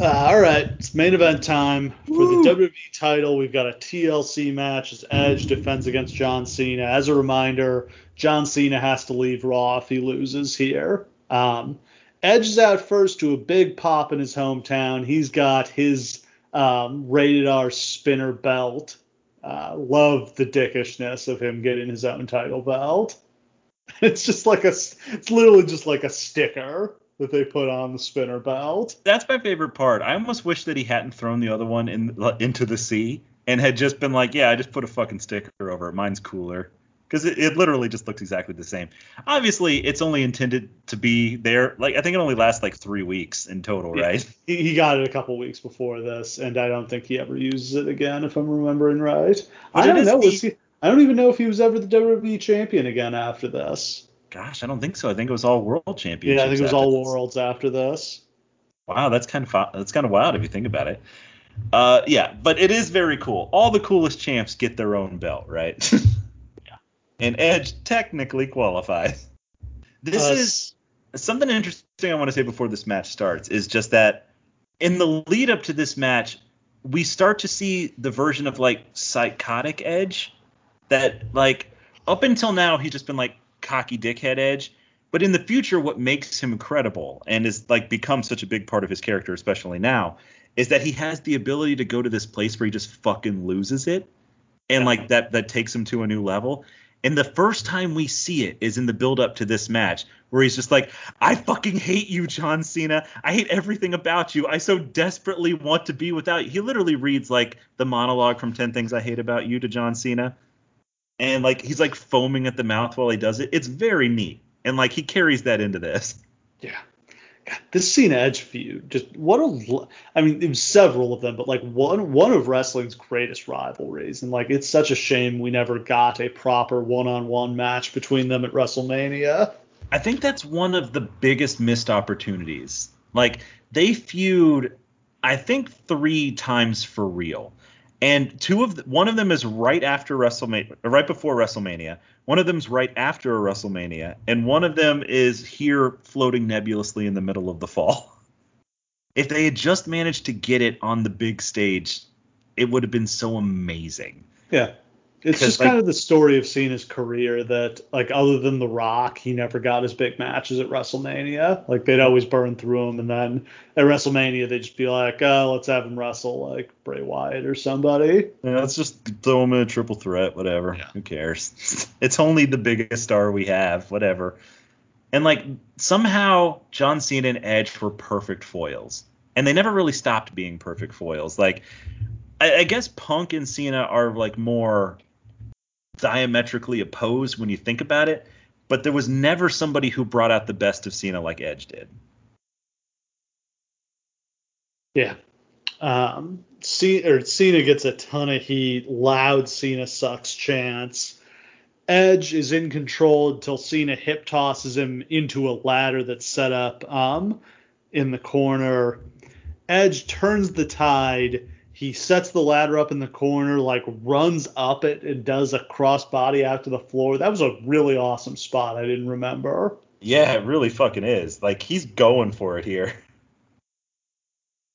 Uh, all right, it's main event time for Woo. the WWE title. We've got a TLC match as Edge defends against John Cena. As a reminder, John Cena has to leave Raw if he loses here. Um, Edge is out first to a big pop in his hometown. He's got his um, rated R spinner belt. Uh, love the dickishness of him getting his own title belt. It's just like a, it's literally just like a sticker that they put on the spinner belt. That's my favorite part. I almost wish that he hadn't thrown the other one in into the sea and had just been like, yeah, I just put a fucking sticker over it. Mine's cooler. Because it, it literally just looks exactly the same. Obviously, it's only intended to be there. Like I think it only lasts like three weeks in total, Yeah. right? He, he got it a couple weeks before this, and I don't think he ever uses it again, if I'm remembering right. But I don't know. the- he, I don't even know if he was ever the WWE champion again after this. Gosh, I don't think so. I think it was all world championships. Yeah, I think it was all this. worlds after this. Wow, that's kind of that's kind of wild if you think about it. Uh, yeah, but it is very cool. All the coolest champs get their own belt, right? Yeah. And Edge technically qualifies. This Uh, is something interesting I want to say before this match starts is just that in the lead up to this match, we start to see the version of like psychotic Edge that like up until now he's just been like cocky dickhead Edge, but in the future what makes him credible and is like become such a big part of his character especially now is that he has the ability to go to this place where he just fucking loses it and like that that takes him to a new level. And the first time we see it is in the build up to this match, where he's just like, I fucking hate you, John Cena. I hate everything about you. I so desperately want to be without you. He literally reads like the monologue from 10 Things I Hate About You to John Cena. And like he's like foaming at the mouth while he does it. It's very neat. And like he carries that into this. Yeah. God, this Cena Edge feud, just what a, I mean, it was several of them, but like one one of wrestling's greatest rivalries, and like it's such a shame we never got a proper one-on-one match between them at WrestleMania. I think that's one of the biggest missed opportunities. Like they feud, I think three times for real, and two of the, one of them is right after WrestleMania, right before WrestleMania. One of them's right after a WrestleMania, and one of them is here floating nebulously in the middle of the fall. If they had just managed to get it on the big stage, it would have been so amazing. Yeah. It's 'Cause, just like- kind of the story of Cena's career that, like, other than The Rock, he never got his big matches at WrestleMania. Like, they'd always burn through him, and then at WrestleMania, they'd just be like, oh, let's have him wrestle, like, Bray Wyatt or somebody. Yeah, let's just throw him in a triple threat, whatever. Yeah. Who cares? It's only the biggest star we have, whatever. And like somehow John Cena and Edge were perfect foils. And they never really stopped being perfect foils. Like I, I guess Punk and Cena are like more diametrically opposed when you think about it, but there was never somebody who brought out the best of Cena like Edge did. Yeah. Um, C- or Cena gets a ton of heat, loud Cena sucks chance. Edge is in control until Cena hip tosses him into a ladder that's set up um, in the corner. Edge turns the tide. He sets the ladder up in the corner, like runs up it and does a crossbody out to the floor. That was a really awesome spot. I didn't remember. Yeah, it really fucking is. Like he's going for it here.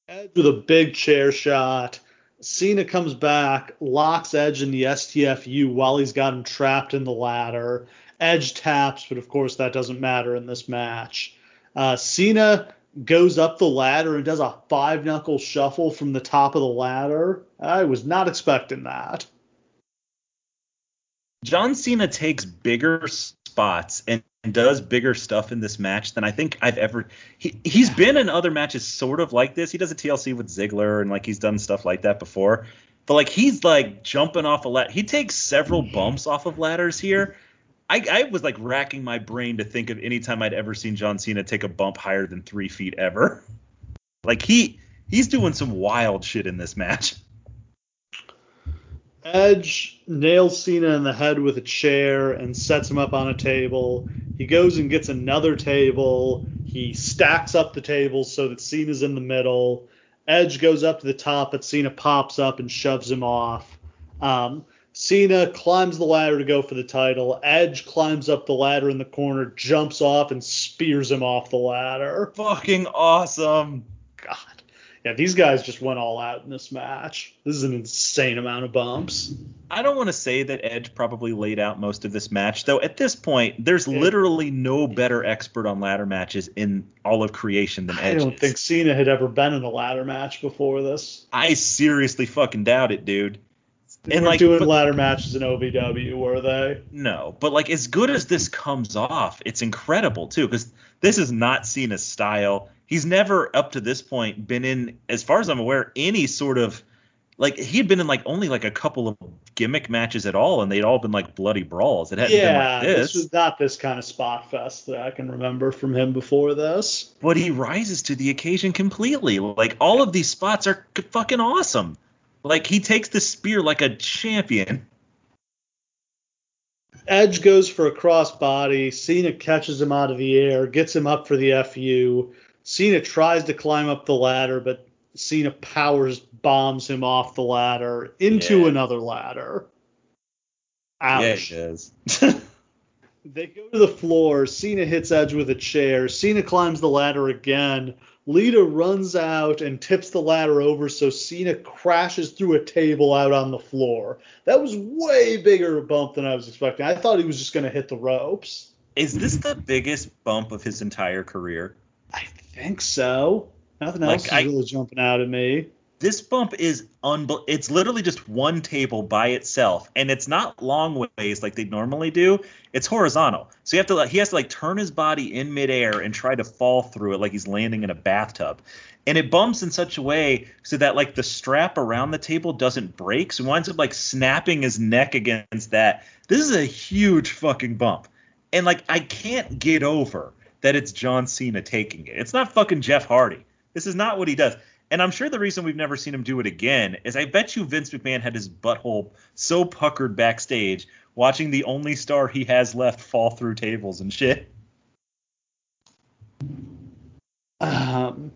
Edge with a big chair shot. Cena comes back, locks Edge in the STFU while he's got him trapped in the ladder. Edge taps, but of course that doesn't matter in this match. Uh, Cena goes up the ladder and does a five knuckle shuffle from the top of the ladder. I was not expecting that. John Cena takes bigger spots and, and does bigger stuff in this match than I think I've ever. He he's been in other matches sort of like this. He does a TLC with Ziggler and like he's done stuff like that before. But like he's like jumping off a ladder. He takes several mm-hmm. bumps off of ladders here. I, I was like racking my brain to think of any time I'd ever seen John Cena take a bump higher than three feet ever. Like he he's doing some wild shit in this match. Edge nails Cena in the head with a chair and sets him up on a table. He goes and gets another table. He stacks up the tables so that Cena's in the middle. Edge goes up to the top, but Cena pops up and shoves him off. Um, Cena climbs the ladder to go for the title. Edge climbs up the ladder in the corner, jumps off, and spears him off the ladder. Fucking awesome. God. Yeah, these guys just went all out in this match. This is an insane amount of bumps. I don't want to say that Edge probably laid out most of this match, though. At this point, there's yeah. literally no better expert on ladder matches in all of creation than Edge. I don't is. think Cena had ever been in a ladder match before this. I seriously fucking doubt it, dude. They and like doing but, ladder matches in OVW, were they? No, but like as good as this comes off, it's incredible too, because this is not Cena's style he's never up to this point been in, as far as I'm aware, any sort of like he had been in like only like a couple of gimmick matches at all, and they'd all been like bloody brawls. It hadn't yeah, been like this. this was not this kind of spot fest that I can remember from him before this. But he rises to the occasion completely. Like all of these spots are fucking awesome. Like he takes the spear like a champion. Edge goes for a crossbody. Cena catches him out of the air, gets him up for the FU. Cena tries to climb up the ladder, but Cena powers bombs him off the ladder into yeah. another ladder. Ouch. Yeah, he does. they go to the floor. Cena hits Edge with a chair. Cena climbs the ladder again. Lita runs out and tips the ladder over, so Cena crashes through a table out on the floor. That was way bigger bump than I was expecting. I thought he was just going to hit the ropes. Is this the biggest bump of his entire career? I think so. Nothing like, else is I, really jumping out at me. This bump is unbel- It's literally just one table by itself, and it's not long ways like they normally do. It's horizontal, so you have to. Like, he has to like turn his body in midair and try to fall through it like he's landing in a bathtub. And it bumps in such a way so that like the strap around the table doesn't break, so he winds up like snapping his neck against that. This is a huge fucking bump, and like I can't get over that it's John Cena taking it. It's not fucking Jeff Hardy. This is not what he does. And I'm sure the reason we've never seen him do it again is I bet you Vince McMahon had his butthole so puckered backstage watching the only star he has left fall through tables and shit. Um,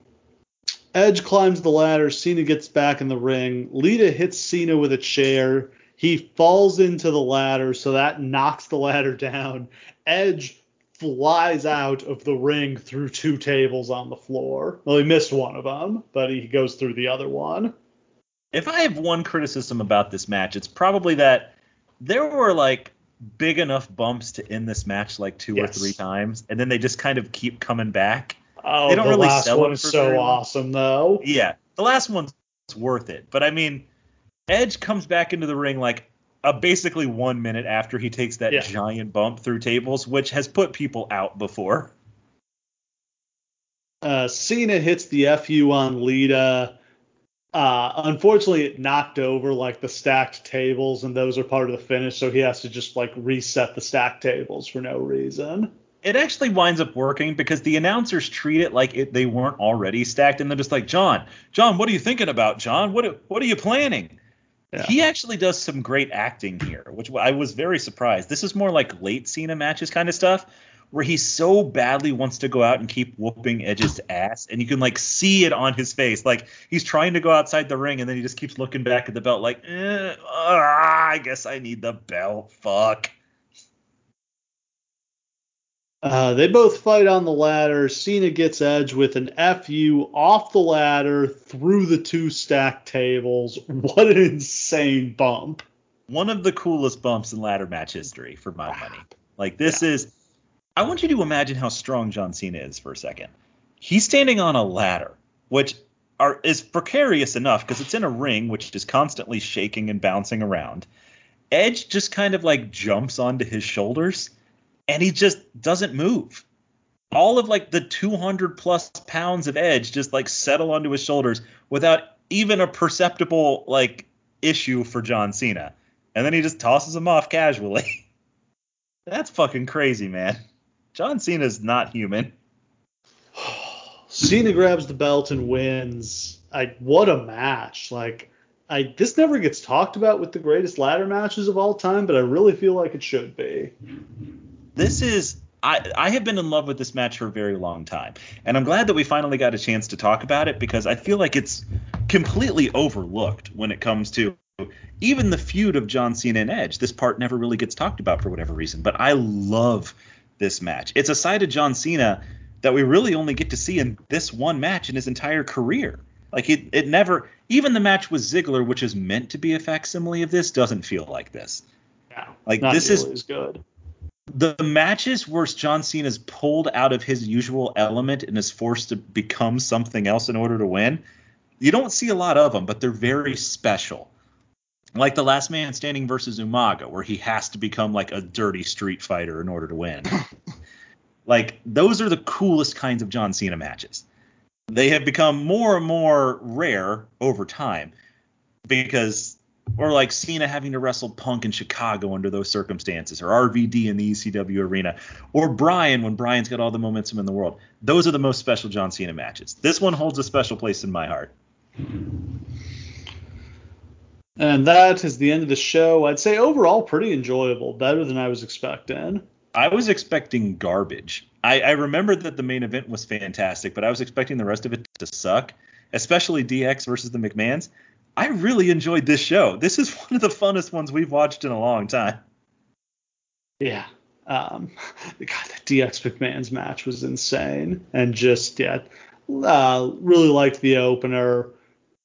Edge climbs the ladder. Cena gets back in the ring. Lita hits Cena with a chair. He falls into the ladder, so that knocks the ladder down. Edge flies out of the ring through two tables on the floor. Well, he missed one of them, but he goes through the other one. If I have one criticism about this match, it's probably that there were like big enough bumps to end this match like two yes. or three times, and then they just kind of keep coming back. Oh, they don't the really last one is so awesome though. Yeah, the last one's worth it, but I mean, Edge comes back into the ring like uh, basically one minute after he takes that yeah. giant bump through tables, which has put people out before. Uh, Cena hits the FU on Lita. Uh, unfortunately, it knocked over like the stacked tables, and those are part of the finish, so he has to just like reset the stacked tables for no reason. It actually winds up working because the announcers treat it like it, they weren't already stacked, and they're just like, John, John, what are you thinking about, John? What what are you planning? Yeah. He actually does some great acting here, which I was very surprised. This is more like late Cena matches kind of stuff, where he so badly wants to go out and keep whooping Edge's ass, and you can like see it on his face. Like he's trying to go outside the ring, and then he just keeps looking back at the belt, like, eh, ah, I guess I need the belt. Fuck. Uh, they both fight on the ladder. Cena gets Edge with an FU off the ladder through the two stacked tables. What an insane bump. One of the coolest bumps in ladder match history for my money. Like this yeah. is I want you to imagine how strong John Cena is for a second. He's standing on a ladder, which are, is precarious enough because it's in a ring which is constantly shaking and bouncing around. Edge just kind of like jumps onto his shoulders and he just doesn't move. All of like the 200 plus pounds of Edge just like settle onto his shoulders without even a perceptible like issue for John Cena. And then he just tosses him off casually. That's fucking crazy, man. John Cena's not human. Cena grabs the belt and wins. I what a match! Like I this never gets talked about with the greatest ladder matches of all time, but I really feel like it should be. This is I, I have been in love with this match for a very long time, and I'm glad that we finally got a chance to talk about it because I feel like it's completely overlooked when it comes to even the feud of John Cena and Edge. This part never really gets talked about for whatever reason, but I love this match. It's a side of John Cena that we really only get to see in this one match in his entire career. Like it, it never, even the match with Ziggler, which is meant to be a facsimile of this, doesn't feel like this. Yeah, like this is good. The matches where John Cena is pulled out of his usual element and is forced to become something else in order to win. You don't see a lot of them, but they're very special. Like the Last Man Standing versus Umaga, where he has to become like a dirty street fighter in order to win. like those are the coolest kinds of John Cena matches they have become more and more rare over time because or like Cena having to wrestle Punk in Chicago under those circumstances, or RVD in the ECW arena, or Brian when Brian's got all the momentum in the world. Those are the most special John Cena matches. This one holds a special place in my heart. And that is the end of the show. I'd say overall pretty enjoyable, better than I was expecting. I was expecting garbage. I, I remember that the main event was fantastic, but I was expecting the rest of it to suck, especially DX versus the McMahons. I really enjoyed this show. This is one of the funnest ones we've watched in a long time. Yeah. Um, God, that DX McMahon's match was insane. And just, yeah, uh, really liked the opener.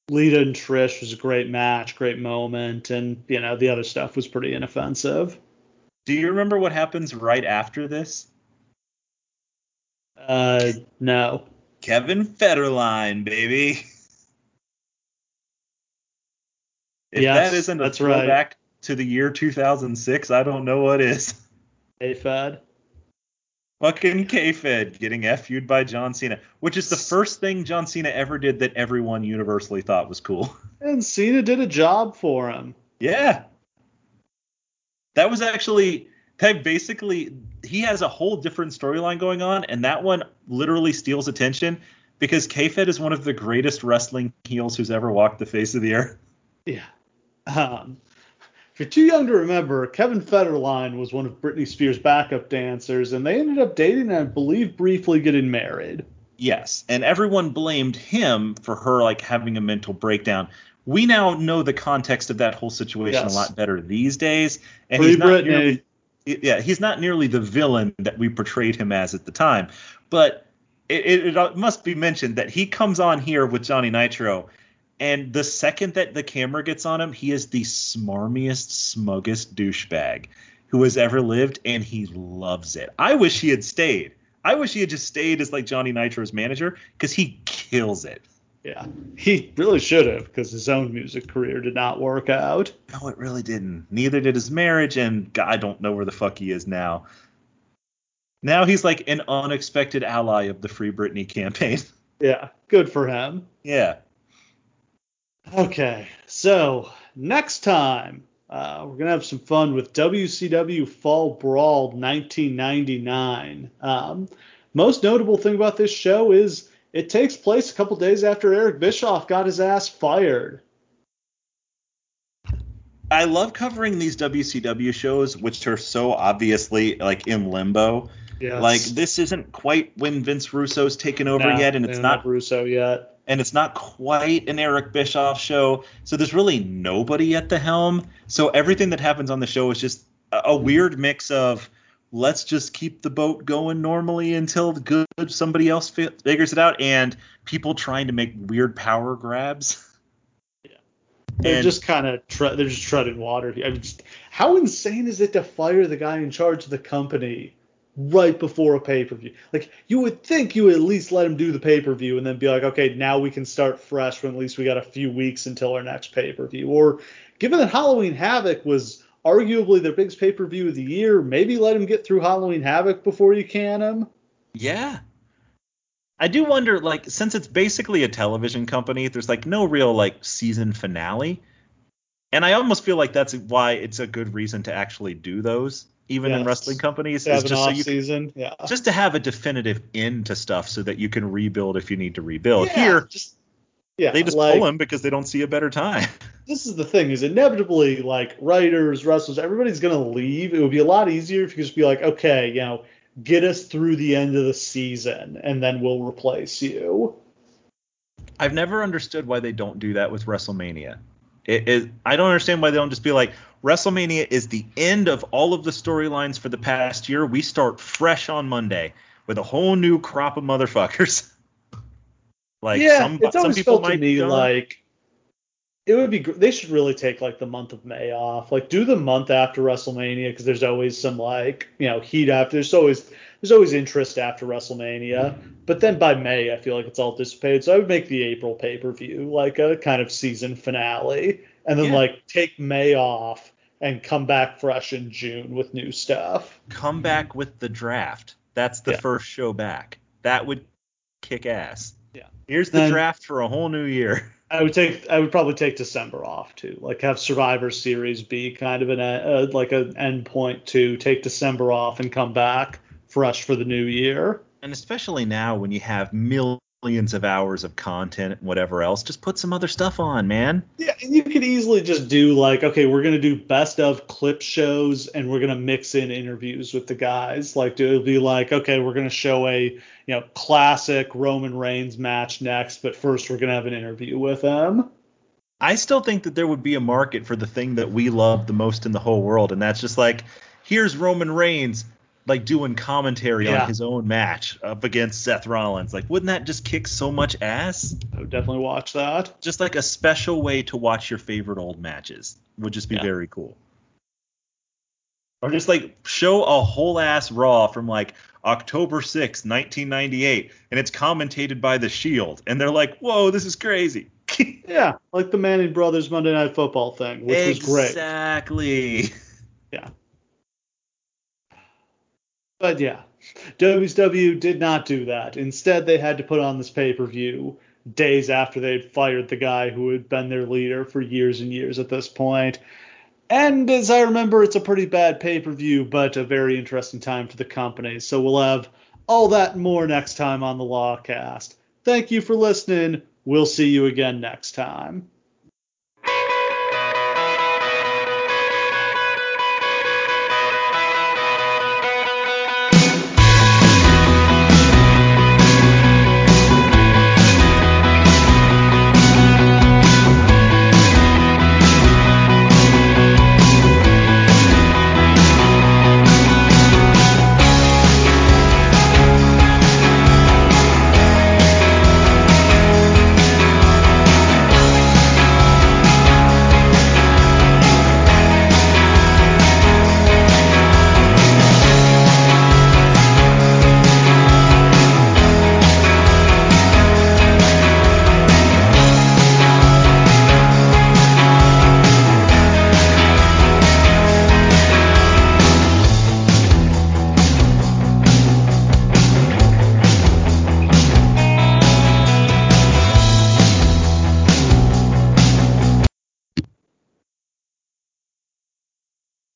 Lita and Trish was a great match, great moment. And, you know, the other stuff was pretty inoffensive. Do you remember what happens right after this? Uh, no. Kevin Federline, baby. If yes, that isn't a that's throwback right. to the year 2006, I don't know what is. K-Fed. Fucking K-Fed getting FU'd by John Cena, which is the first thing John Cena ever did that everyone universally thought was cool. And Cena did a job for him. Yeah. That was actually Peg basically he has a whole different storyline going on, and that one literally steals attention because K-Fed is one of the greatest wrestling heels who's ever walked the face of the earth. Yeah. Um, if you're too young to remember, Kevin Federline was one of Britney Spears' backup dancers, and they ended up dating and I believe briefly getting married. Yes, and everyone blamed him for her like having a mental breakdown. We now know the context of that whole situation yes. a lot better these days, and Free he's not Britney. nearly yeah, he's not nearly the villain that we portrayed him as at the time. But it, it, it, must be mentioned that he comes on here with Johnny Nitro, and the second that the camera gets on him, he is the smarmiest, smuggest douchebag who has ever lived, and he loves it. I wish he had stayed. I wish he had just stayed as like Johnny Nitro's manager because he kills it. Yeah, he really should have because his own music career did not work out. No, it really didn't. Neither did his marriage, and God, I don't know where the fuck he is now. Now he's like an unexpected ally of the Free Britney campaign. Yeah, good for him. Yeah. Okay, so next time uh, we're gonna have some fun with WCW Fall Brawl 1999. Um, most notable thing about this show is it takes place a couple days after Eric Bischoff got his ass fired. I love covering these WCW shows, which are so obviously like in limbo. Yes. Like this isn't quite when Vince Russo's taken over nah, yet, and it's not Russo yet, and it's not quite an Eric Bischoff show. So there's really nobody at the helm. So everything that happens on the show is just a, weird mix of let's just keep the boat going normally until good somebody else figures it out and people trying to make weird power grabs yeah they're and, just kind of tre- they're just treading water I mean, just, how insane is it to fire the guy in charge of the company right before a pay per view. Like you would think you would at least let them do the pay per view and then be like, okay, now we can start fresh when at least we got a few weeks until our next pay per view. Or given that Halloween Havoc was arguably their biggest pay per view of the year, maybe let them get through Halloween Havoc before you can them. Yeah. I do wonder, like, since it's basically a television company, there's like no real like season finale. And I almost feel like that's why it's a good reason to actually do those, even yes. in wrestling companies, is just so you season. Can, yeah. just to have a definitive end to stuff so that you can rebuild if you need to rebuild. Yeah, Here, just yeah, they just like, pull him because they don't see a better time. This is the thing: is inevitably like writers, wrestlers, everybody's gonna leave. It would be a lot easier if you could just be like, okay, you know, get us through the end of the season, and then we'll replace you. I've never understood why they don't do that with WrestleMania. It, I don't understand why they don't just be like, WrestleMania is the end of all of the storylines for the past year. We start fresh on Monday with a whole new crop of motherfuckers. like, yeah, some, it's some people felt might to me like it would be they should really take like the month of May off. Like do the month after WrestleMania because there's always some like you know heat after. There's always there's always interest after WrestleMania. But then by May I feel like it's all dissipated. So I would make the April pay per view like a kind of season finale, and then yeah. like take May off and come back fresh in June with new stuff. Come back with the draft. That's the yeah. first show back. That would kick ass. Yeah. Here's the then, draft for a whole new year. I would take I would probably take December off too. Like have Survivor Series be kind of an uh, like an end point to take December off and come back fresh for the new year. And especially now when you have millions millions of hours of content and whatever else, just put some other stuff on, man. Yeah, you could easily just do like, okay, we're gonna do best of clip shows and we're gonna mix in interviews with the guys. Like, it'll be like, okay, we're gonna show a you know classic Roman Reigns match next, but first we're gonna have an interview with him. I still think that there would be a market for the thing that we love the most in the whole world, and that's just like, here's Roman Reigns like doing commentary yeah. on his own match up against Seth Rollins. Like, wouldn't that just kick so much ass? I would definitely watch that. Just like a special way to watch your favorite old matches would just be yeah. very cool. Or just like show a whole ass Raw from like October 6, 1998, and it's commentated by The Shield, and they're like, "Whoa, this is crazy." yeah, like the Manning Brothers Monday Night Football thing, which exactly. was great. Exactly. Yeah. But yeah, WCW did not do that. Instead, they had to put on this pay per view days after they'd fired the guy who had been their leader for years and years at this point. And as I remember, it's a pretty bad pay per view, but a very interesting time for the company. So we'll have all that more next time on the Lawcast. Thank you for listening. We'll see you again next time.